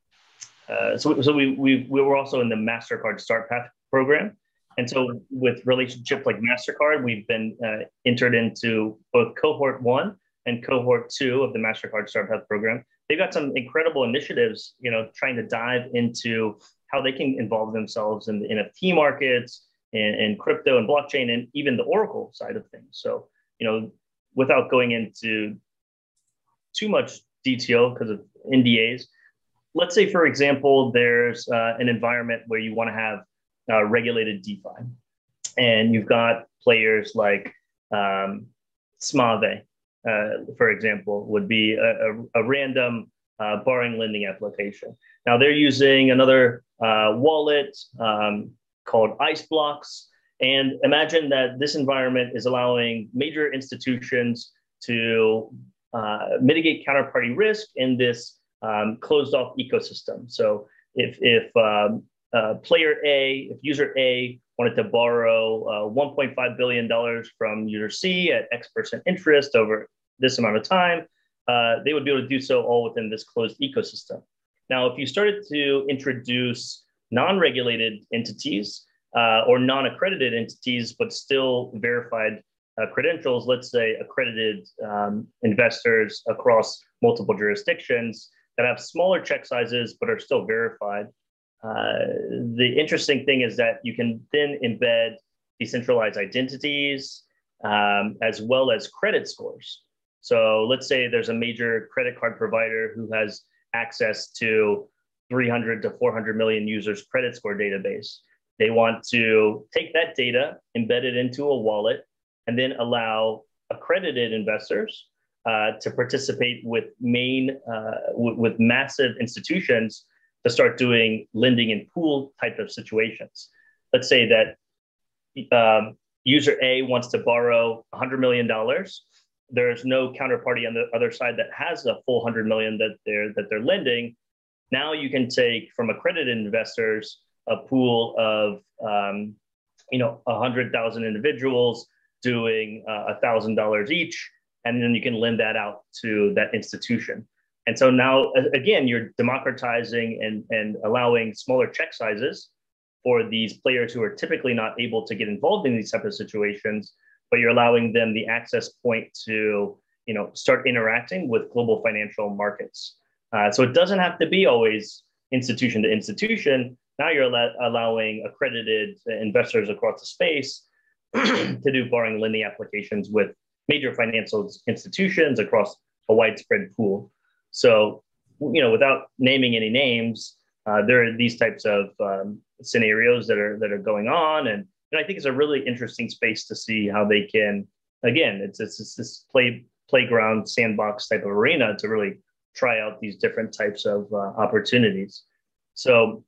uh, so, so we, we, we were also in the MasterCard Start Path program. And so with relationships like MasterCard, we've been uh, entered into both cohort one and cohort two of the MasterCard Start Path program. They've got some incredible initiatives, you know, trying to dive into how they can involve themselves in the NFT markets and, and crypto and blockchain and even the Oracle side of things. So, you know, without going into too much detail because of NDAs, let's say, for example, there's uh, an environment where you want to have uh, regulated DeFi, and you've got players like um, Smave, for example, would be a, a, a random uh, borrowing lending application. Now they're using another uh, wallet um, called Iceblocks. And imagine that this environment is allowing major institutions to uh, mitigate counterparty risk in this um, closed off ecosystem. So if, if um, uh, player A, if user A wanted to borrow uh, $1.5 billion from user C at X percent interest over this amount of time, uh, they would be able to do so all within this closed ecosystem. Now, if you started to introduce non regulated entities uh, or non accredited entities, but still verified uh, credentials, let's say accredited um, investors across multiple jurisdictions that have smaller check sizes but are still verified. The interesting thing is that you can then embed decentralized identities um, as well as credit scores. So let's say there's a major credit card provider who has access to 300 to 400 million users credit score database. They want to take that data, embed it into a wallet, and then allow accredited investors uh, to participate with main uh, w- with massive institutions to start doing lending in pool type of situations. Let's say that um, user A wants to borrow $100 million there's no counterparty on the other side that has a full 100 million that they're that they're lending. Now you can take from accredited investors a pool of um, you know 100000 individuals doing uh, a thousand dollars each and then you can lend that out to that institution and so now again you're democratizing and, and allowing smaller check sizes for these players who are typically not able to get involved in these type of situations but you're allowing them the access point to you know start interacting with global financial markets. Uh, so it doesn't have to be always institution to institution. Now you're al- allowing accredited investors across the space to do borrowing lending applications with major financial institutions across a widespread pool. So, you know, without naming any names, uh, there are these types of um, scenarios that are that are going on, and and I think it's a really interesting space to see how they can. Again, it's it's, it's this play playground sandbox type of arena to really try out these different types of uh, opportunities. So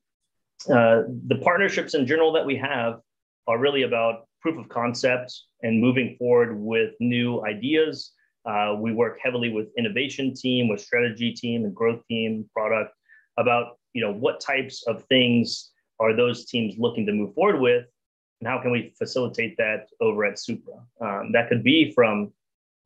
uh, the partnerships in general that we have are really about proof of concept and moving forward with new ideas. Uh, we work heavily with innovation team, with strategy team, and growth team, product about you know what types of things are those teams looking to move forward with, and how can we facilitate that over at Supra? Um, that could be from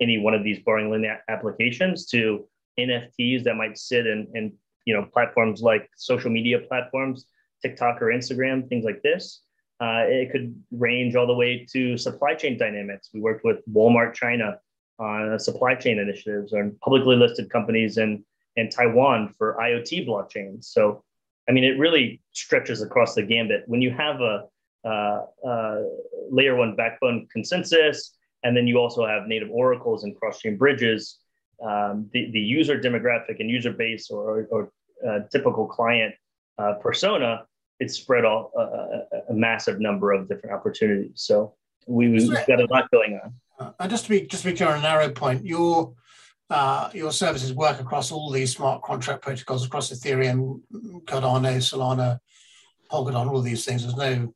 any one of these borrowing lending applications to NFTs that might sit in, in you know platforms like social media platforms, TikTok or Instagram, things like this. Uh, it could range all the way to supply chain dynamics. We worked with Walmart China on supply chain initiatives or publicly listed companies in, in Taiwan for IoT blockchains. So, I mean, it really stretches across the gambit. When you have a, uh, uh, layer one backbone consensus. And then you also have native oracles and cross-chain bridges. Um, the, the user demographic and user base or, or, uh, typical client uh, persona, it's spread all a, a, massive number of different opportunities. So we, we've got a lot going on. Uh, just to be just to be clear on a narrow point, your uh, your services work across all these smart contract protocols, across Ethereum, Cardano, Solana, Polkadot, all of these things. There's no,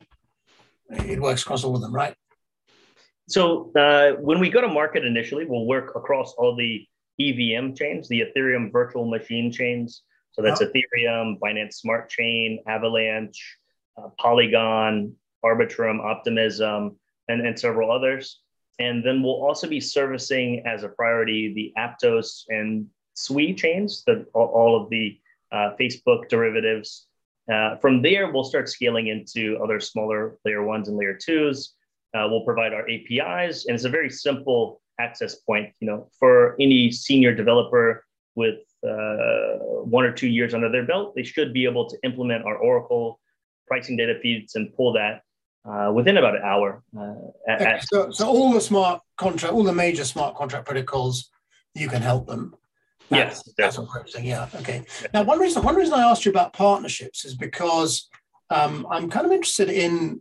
it works across all of them, right? So uh, when we go to market initially, we'll work across all the EVM chains, the Ethereum virtual machine chains. So that's oh. Ethereum, Binance Smart Chain, Avalanche, uh, Polygon, Arbitrum, Optimism, and, and several others. And then we'll also be servicing as a priority the Aptos and Sui chains, the, all of the uh, Facebook derivatives. Uh, from there, we'll start scaling into other smaller layer ones and layer twos. Uh, we'll provide our APIs, and it's a very simple access point. You know, for any senior developer with uh, one or two years under their belt, they should be able to implement our Oracle pricing data feeds and pull that uh, within about an hour. Uh, at, okay. so, so all the smart contract, all the major smart contract protocols, you can help them. That's, yes, that's what I'm saying. Yeah. Okay. Now, one reason one reason I asked you about partnerships is because um, I'm kind of interested in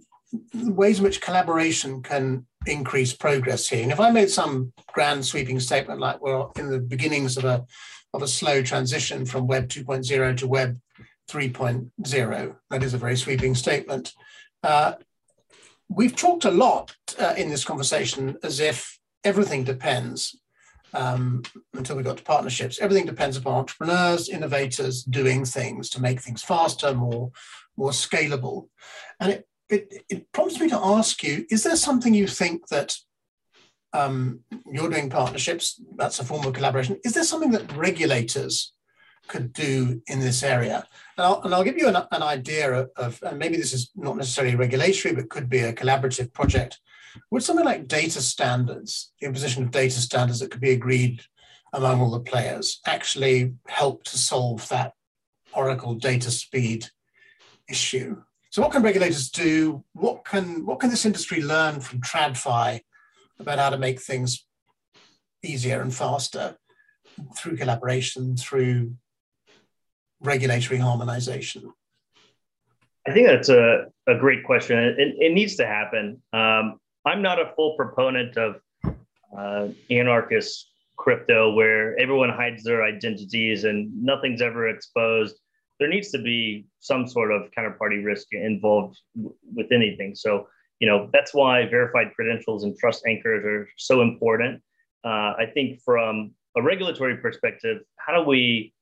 ways in which collaboration can increase progress here. And if I made some grand sweeping statement like we're in the beginnings of a of a slow transition from Web 2.0 to Web 3.0, that is a very sweeping statement. Uh, we've talked a lot uh, in this conversation as if everything depends um, until we got to partnerships. Everything depends upon entrepreneurs, innovators doing things to make things faster, more, more scalable. And it, it, it prompts me to ask you, is there something you think that um, you're doing partnerships, that's a form of collaboration. Is there something that regulators could do in this area? And I'll, and I'll give you an, an idea of, of, and maybe this is not necessarily regulatory, but could be a collaborative project. Would something like data standards, the imposition of data standards that could be agreed among all the players, actually help to solve that Oracle data speed issue? So, what can regulators do? What can what can this industry learn from TradFi about how to make things easier and faster through collaboration, through regulatory harmonization? I think that's a, a great question. It, it needs to happen. Um, I'm not a full proponent of uh, anarchist crypto where everyone hides their identities and nothing's ever exposed. There needs to be some sort of counterparty risk involved w- with anything. So, you know, that's why verified credentials and trust anchors are so important. Uh, I think from a regulatory perspective, how do we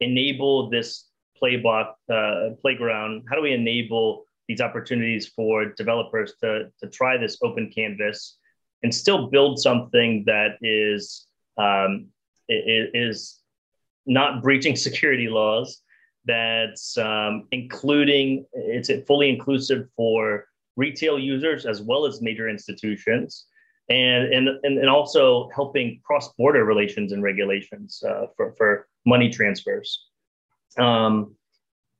enable this playbook uh, playground? How do we enable these opportunities for developers to, to try this open canvas and still build something that is um, is not breaching security laws, that's um, including it's fully inclusive for retail users as well as major institutions, and and and, also helping cross border relations and regulations uh, for for money transfers. Um,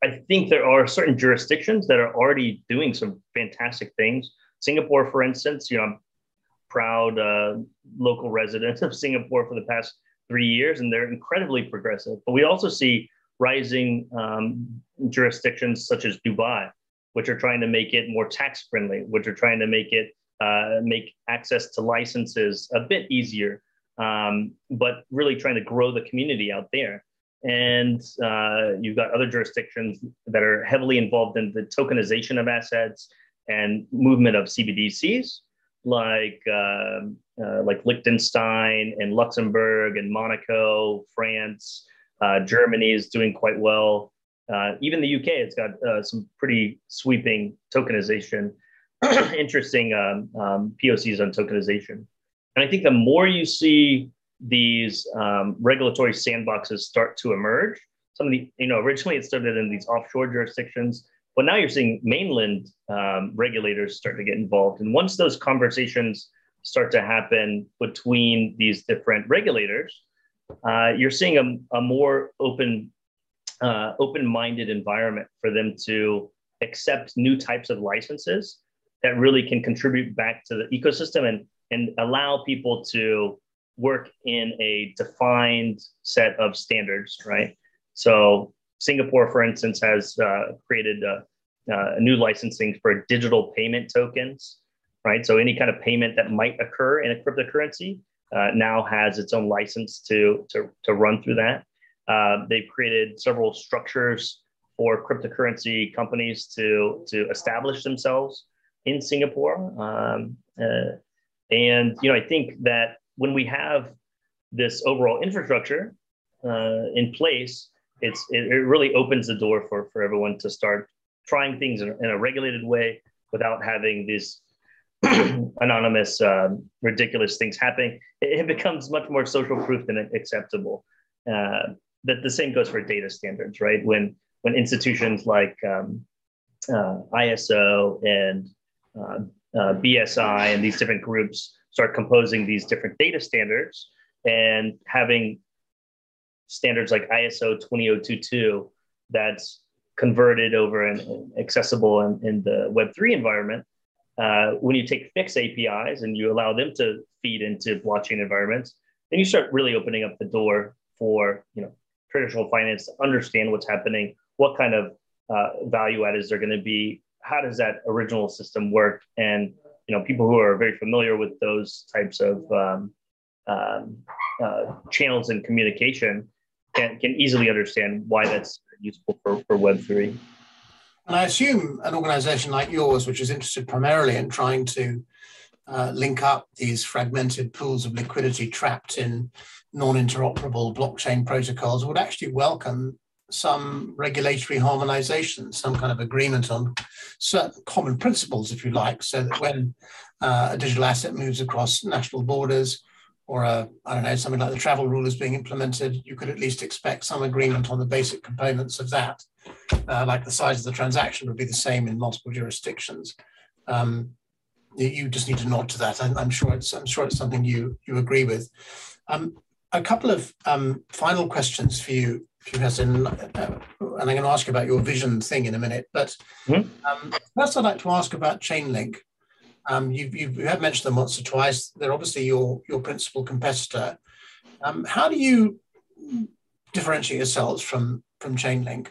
I think there are certain jurisdictions that are already doing some fantastic things. Singapore, for instance, you know, I'm proud uh, local resident of Singapore for the past three years, and they're incredibly progressive. But we also see rising um, jurisdictions such as Dubai, which are trying to make it more tax friendly, which are trying to make it uh, make access to licenses a bit easier, um, but really trying to grow the community out there. And uh, you've got other jurisdictions that are heavily involved in the tokenization of assets and movement of CBDCs, like uh, uh, like Liechtenstein and Luxembourg and Monaco, France, uh, Germany is doing quite well. Uh, even the UK, it's got uh, some pretty sweeping tokenization, interesting um, um, POCs on tokenization. And I think the more you see these um, regulatory sandboxes start to emerge. Some of the, you know, originally it started in these offshore jurisdictions, but now you're seeing mainland um, regulators start to get involved. And once those conversations start to happen between these different regulators, uh, you're seeing a, a more open, uh, open-minded environment for them to accept new types of licenses that really can contribute back to the ecosystem and and allow people to work in a defined set of standards, right? So Singapore, for instance, has uh, created a, uh, a, new licensing for digital payment tokens, right? So any kind of payment that might occur in a cryptocurrency uh, now has its own license to, to, to run through that. Uh, they've created several structures for cryptocurrency companies to, to establish themselves in Singapore. Um, uh, and you know, I think that when we have this overall infrastructure uh, in place, it's it, it, really opens the door for for everyone to start trying things in, in a regulated way without having these anonymous, um, ridiculous things happening. It, it, becomes much more social proof than acceptable. Uh, that the same goes for data standards, right? When when institutions like um, uh, ISO and uh, uh BSI and these different groups start composing these different data standards and having standards like ISO 20022 that's converted over and accessible in, in the Web3 environment. Uh, when you take fixed APIs and you allow them to feed into blockchain environments, then you start really opening up the door for you know traditional finance to understand what's happening, what kind of uh, value add is there going to be, how does that original system work, and you know people who are very familiar with those types of um, um, uh, channels and communication can, can easily understand why that's useful for, for Web3. And I assume an organization like yours, which is interested primarily in trying to uh, link up these fragmented pools of liquidity trapped in non interoperable blockchain protocols, would actually welcome some regulatory harmonization, some kind of agreement on certain common principles, if you like, so that when uh, a digital asset moves across national borders, or a, I don't know, something like the travel rule is being implemented, you could at least expect some agreement on the basic components of that. Uh, like the size of the transaction would be the same in multiple jurisdictions. Um, you just need to nod to that. I'm, I'm, sure it's I'm sure it's something you you agree with. Um, a couple of um, final questions for you, Heslin, uh, and I'm going to ask you about your vision thing in a minute. But mm-hmm. first, I'd like to ask about Chainlink. Um, you, you, have mentioned them once or twice. They're obviously your, your principal competitor. Um, how do you differentiate yourselves from, from Chainlink?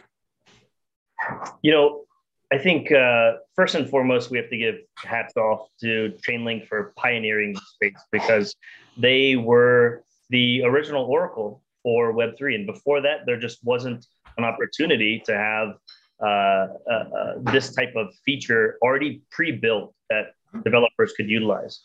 You know, I think uh, first and foremost, we have to give hats off to Chainlink for pioneering the space because they were the original Oracle for Web3. And before that, there just wasn't an opportunity to have uh, uh, uh this type of feature already pre built that developers could utilize.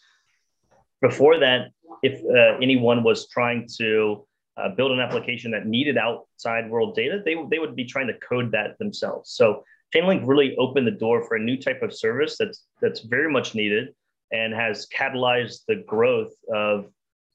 Before that, if uh, anyone was trying to uh, build an application that needed outside world data, they, they would be trying to code that themselves. So Chainlink really opened the door for a new type of service that's that's very much needed and has catalyzed the growth of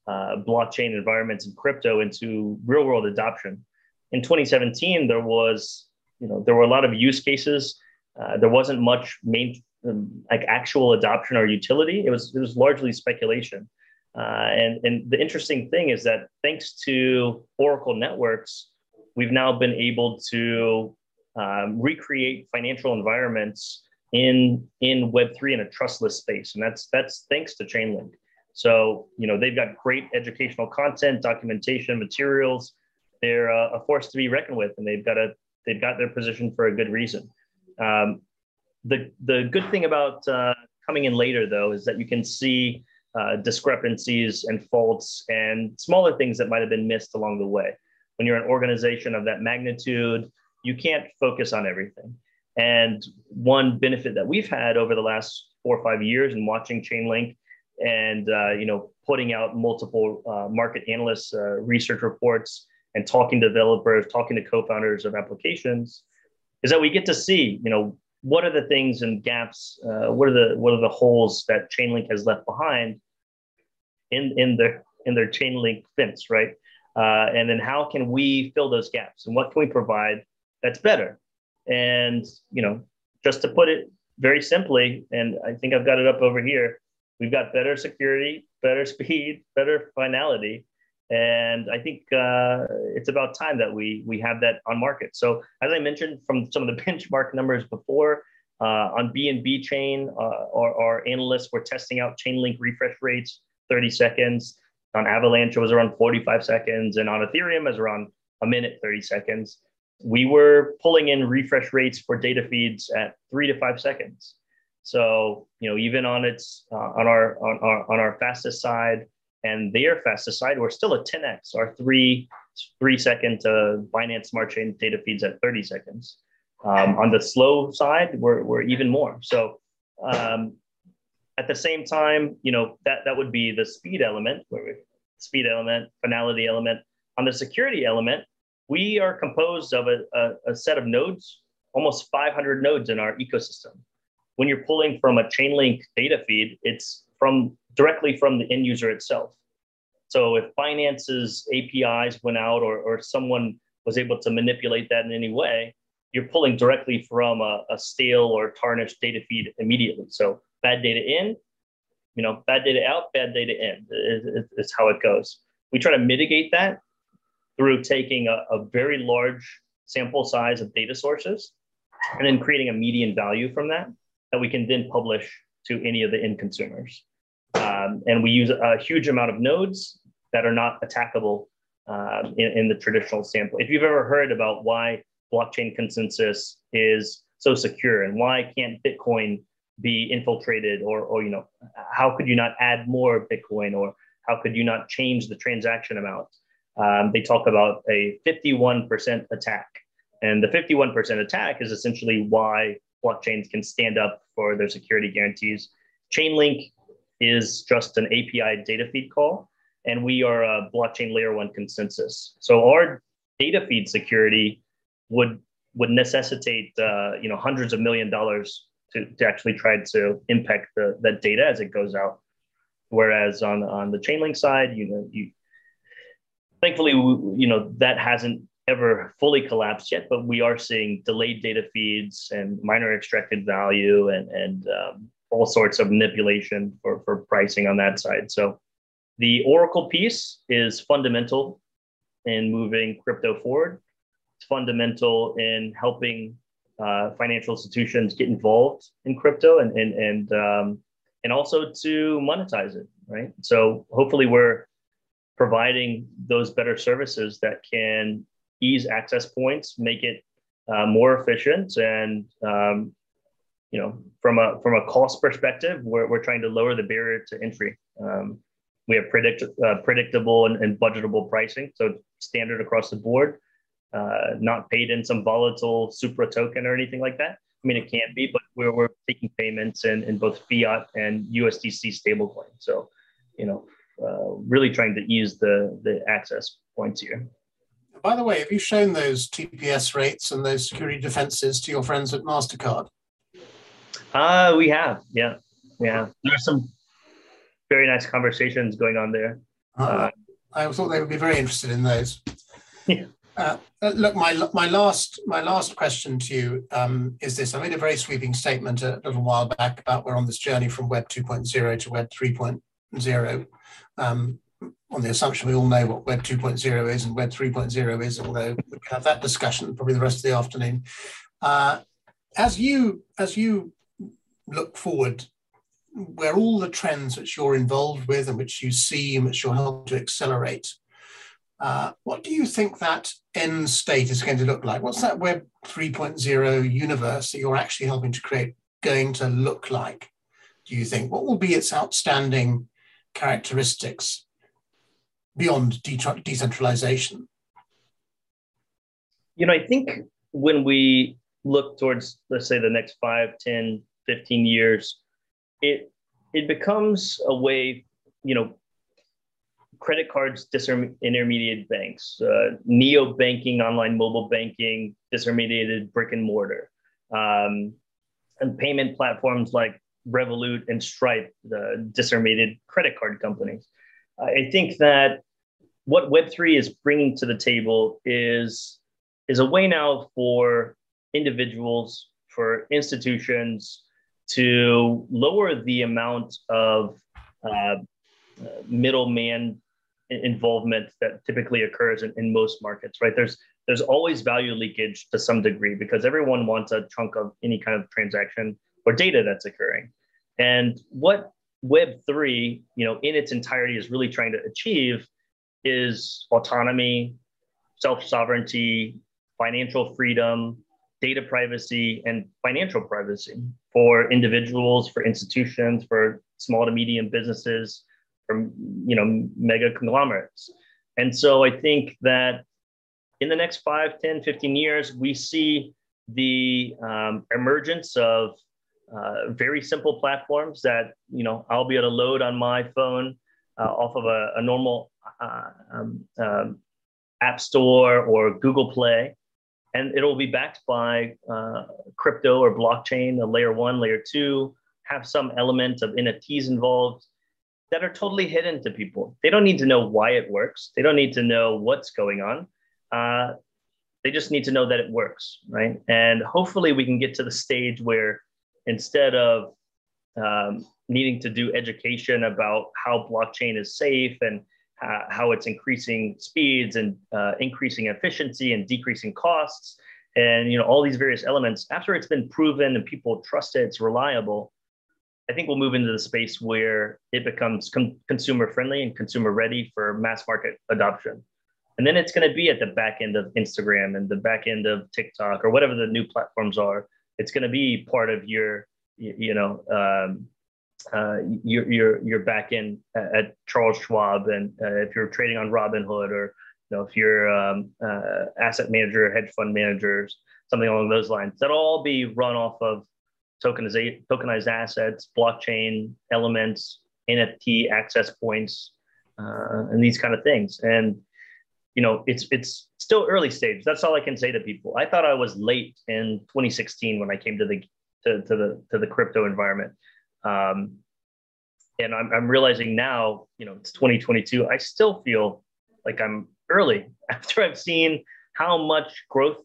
uh, blockchain environments and crypto into real world adoption. In 2017, there was you know there were a lot of use cases. Uh, there wasn't much main um, like actual adoption or utility. It was it was largely speculation. Uh, and and the interesting thing is that thanks to Oracle networks, we've now been able to um, recreate financial environments in in Web three in a trustless space, and that's that's thanks to Chainlink. So you know they've got great educational content, documentation, materials. They're a force to be reckoned with, and they've got a they've got their position for a good reason. Um, the the good thing about uh, coming in later though is that you can see uh, discrepancies and faults and smaller things that might have been missed along the way. When you're an organization of that magnitude, you can't focus on everything. And one benefit that we've had over the last four or five years in watching Chainlink and uh, you know putting out multiple uh, market analysts uh, research reports and talking to developers, talking to co-founders of applications, is that we get to see you know what are the things and gaps? Uh, what are the what are the holes that Chainlink has left behind in in their in their Chainlink fence, right? Uh, and then how can we fill those gaps? And what can we provide that's better? And you know, just to put it very simply, and I think I've got it up over here. We've got better security, better speed, better finality, and I think uh, it's about time that we we have that on market. So as I mentioned from some of the benchmark numbers before, uh, on BNB chain, uh, our, our, analysts were testing out Chainlink refresh rates 30 seconds. On Avalanche, it was around 45 seconds, and on Ethereum, it was around a minute 30 seconds. We were pulling in refresh rates for data feeds at three to five seconds. So you know, even on its uh, on our on our on our fastest side, and their fastest side, we're still at 10x. Our three three second to Binance Smart Chain data feeds at 30 seconds. Um, on the slow side, we're, we're even more. So um, at the same time, you know, that, that would be the speed element, speed element, finality element. On the security element, we are composed of a, a, a set of nodes, almost 500 nodes in our ecosystem. When you're pulling from a Chainlink data feed, it's from directly from the end user itself. So if Binance's APIs went out or, or someone was able to manipulate that in any way, you're pulling directly from a, a stale or tarnished data feed immediately. So bad data in, you know, bad data out, bad data in is, is how it goes. We try to mitigate that through taking a, a very large sample size of data sources and then creating a median value from that that we can then publish to any of the end consumers. Um, and we use a huge amount of nodes that are not attackable um, in, in, the traditional sample. If you've ever heard about why blockchain consensus is so secure and why can't Bitcoin be infiltrated or, or you know, how could you not add more Bitcoin or how could you not change the transaction amount? Um, they talk about a 51% attack. And the 51% attack is essentially why blockchains can stand up for their security guarantees. Chainlink is just an API data feed call, and we are a blockchain layer one consensus. So our data feed security would would necessitate uh, you know hundreds of million dollars to, to actually try to impact the that data as it goes out. Whereas on on the Chainlink side, you know, you thankfully you know that hasn't ever fully collapsed yet, but we are seeing delayed data feeds and miner extracted value and and um, all sorts of manipulation for, for pricing on that side. So the Oracle piece is fundamental in moving crypto forward. It's fundamental in helping uh, financial institutions get involved in crypto and and and um, and also to monetize it, right? So hopefully we're providing those better services that can ease access points, make it uh, more efficient, and um, you know, from a from a cost perspective, we're, we're trying to lower the barrier to entry. Um, we have predict, uh, predictable and, and, budgetable pricing, so standard across the board, uh, not paid in some volatile Supra token or anything like that. I mean, it can't be, but we're, we're taking payments in, in both fiat and USDC stablecoin. So, you know, uh, really trying to ease the, the access points here. By the way, have you shown those TPS rates and those security defenses to your friends at MasterCard? Uh, we have, yeah, yeah. There's some very nice conversations going on there. Uh, uh, I thought they would be very interested in those. Yeah. Uh, uh, look, my my last my last question to you um, is this: I made a very sweeping statement a little while back about we're on this journey from Web 2.0 to Web 3.0, um, on the assumption we all know what Web 2.0 is and Web 3.0 is, although we can have that discussion probably the rest of the afternoon. Uh, as you as you look forward where all the trends which you're involved with and which you see and which you're helping to accelerate, uh, what do you think that end state is going to look like? What's that Web 3.0 universe that you're actually helping to create going to look like? Do you think? What will be its outstanding characteristics beyond de- decentralization? You know, I think when we look towards, let's say, the next five, 10, 15 years, it it becomes a way, you know, credit cards disintermediated banks, uh, neo banking, online mobile banking, disintermediated brick and mortar, um, and payment platforms like Revolut and Stripe, the disintermediated credit card companies. I think that what Web3 is bringing to the table is, is a way now for individuals, for institutions, to lower the amount of uh, middleman involvement that typically occurs in, in most markets, right? There's there's always value leakage to some degree because everyone wants a chunk of any kind of transaction or data that's occurring. And what Web3, you know, in its entirety is really trying to achieve is autonomy, self-sovereignty, financial freedom, data privacy, and financial privacy for individuals, for institutions, for small to medium businesses, from you know mega conglomerates. And so I think that in the next 5, 10, 15 years, we see the um, emergence of uh, very simple platforms that you know I'll be able to load on my phone off of a, a normal uh, um, um, app store or Google Play, and it'll be backed by uh, crypto or blockchain, a layer one, layer two, have some element of NFTs involved that are totally hidden to people. They don't need to know why it works. They don't need to know what's going on. Uh, they just need to know that it works, right? And hopefully, we can get to the stage where instead of um, needing to do education about how blockchain is safe and uh, how it's increasing speeds and uh, increasing efficiency and decreasing costs and you know all these various elements after it's been proven and people trust it it's reliable i think we'll move into the space where it becomes com- consumer friendly and consumer ready for mass market adoption. And then it's going to be at the back end of instagram and the back end of tiktok or whatever the new platforms are. It's going to be part of your you know um, uh, your your your back in at Charles Schwab, and uh, if you're trading on Robinhood, or you know if you're um, uh, asset manager, hedge fund managers, something along those lines, that'll all be run off of tokenized tokenized assets, blockchain elements, NFT access points, uh, and these kind of things. And you know, it's it's still early stage. That's all I can say to people. I thought I was late in 2016 when I came to the to, to the to the crypto environment. Um, and I'm, I'm realizing now, you know, it's 2022. I still feel like I'm early after I've seen how much growth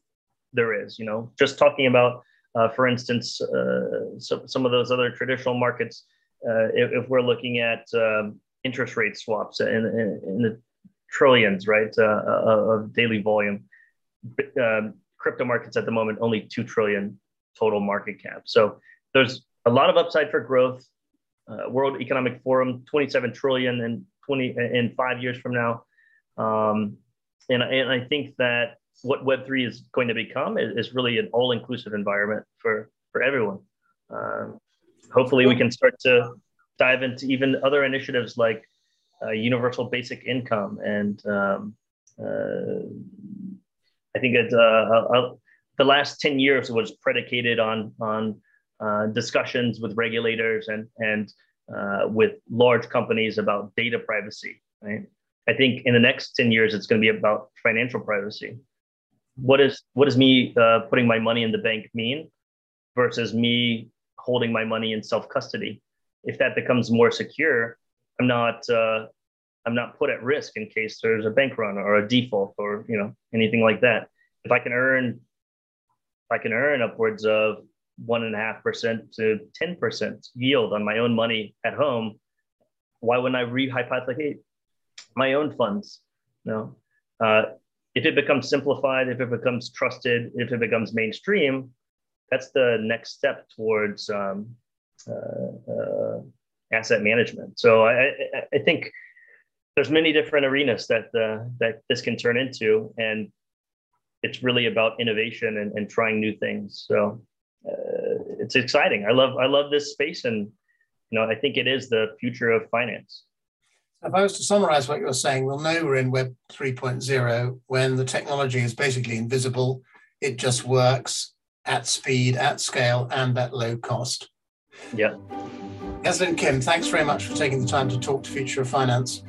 there is. You know, just talking about, uh, for instance, uh, so, some of those other traditional markets. Uh, if, if, we're looking at um, interest rate swaps in, in, in the trillions, right, uh, uh, of daily volume, um, crypto markets at the moment only two trillion total market cap. So there's a lot of upside for growth. Uh, World Economic Forum, 27 trillion in 20 in five years from now. Um, and, and I think that what Web3 is going to become is, is really an all-inclusive environment for, for everyone. Um, hopefully we can start to dive into even other initiatives like uh, universal basic income. And um, uh, I think it's uh, the last 10 years was predicated on, on uh, discussions with regulators and, and uh, with large companies about data privacy, right? I think in the next 10 years, it's going to be about financial privacy. What is what does me uh, putting my money in the bank mean versus me holding my money in self custody? If that becomes more secure, I'm not uh, I'm not put at risk in case there's a bank run or a default or you know anything like that. If I can earn if I can earn upwards of one and a half percent to 10% yield on my own money at home, why wouldn't I rehypothecate my own funds? No. Uh, if it becomes simplified, if it becomes trusted, if it becomes mainstream, that's the next step towards um, uh, uh, asset management. So I, I, think there's many different arenas that uh, that this can turn into, and it's really about innovation and, and trying new things. So uh, it's exciting. I love I love this space, and you know I think it is the future of finance. If I was to summarize what you're saying, we'll know we're in Web 3.0 when the technology is basically invisible. It just works at speed, at scale, and at low cost. Yeah. Heslin Kim, thanks very much for taking the time to talk to Future of Finance.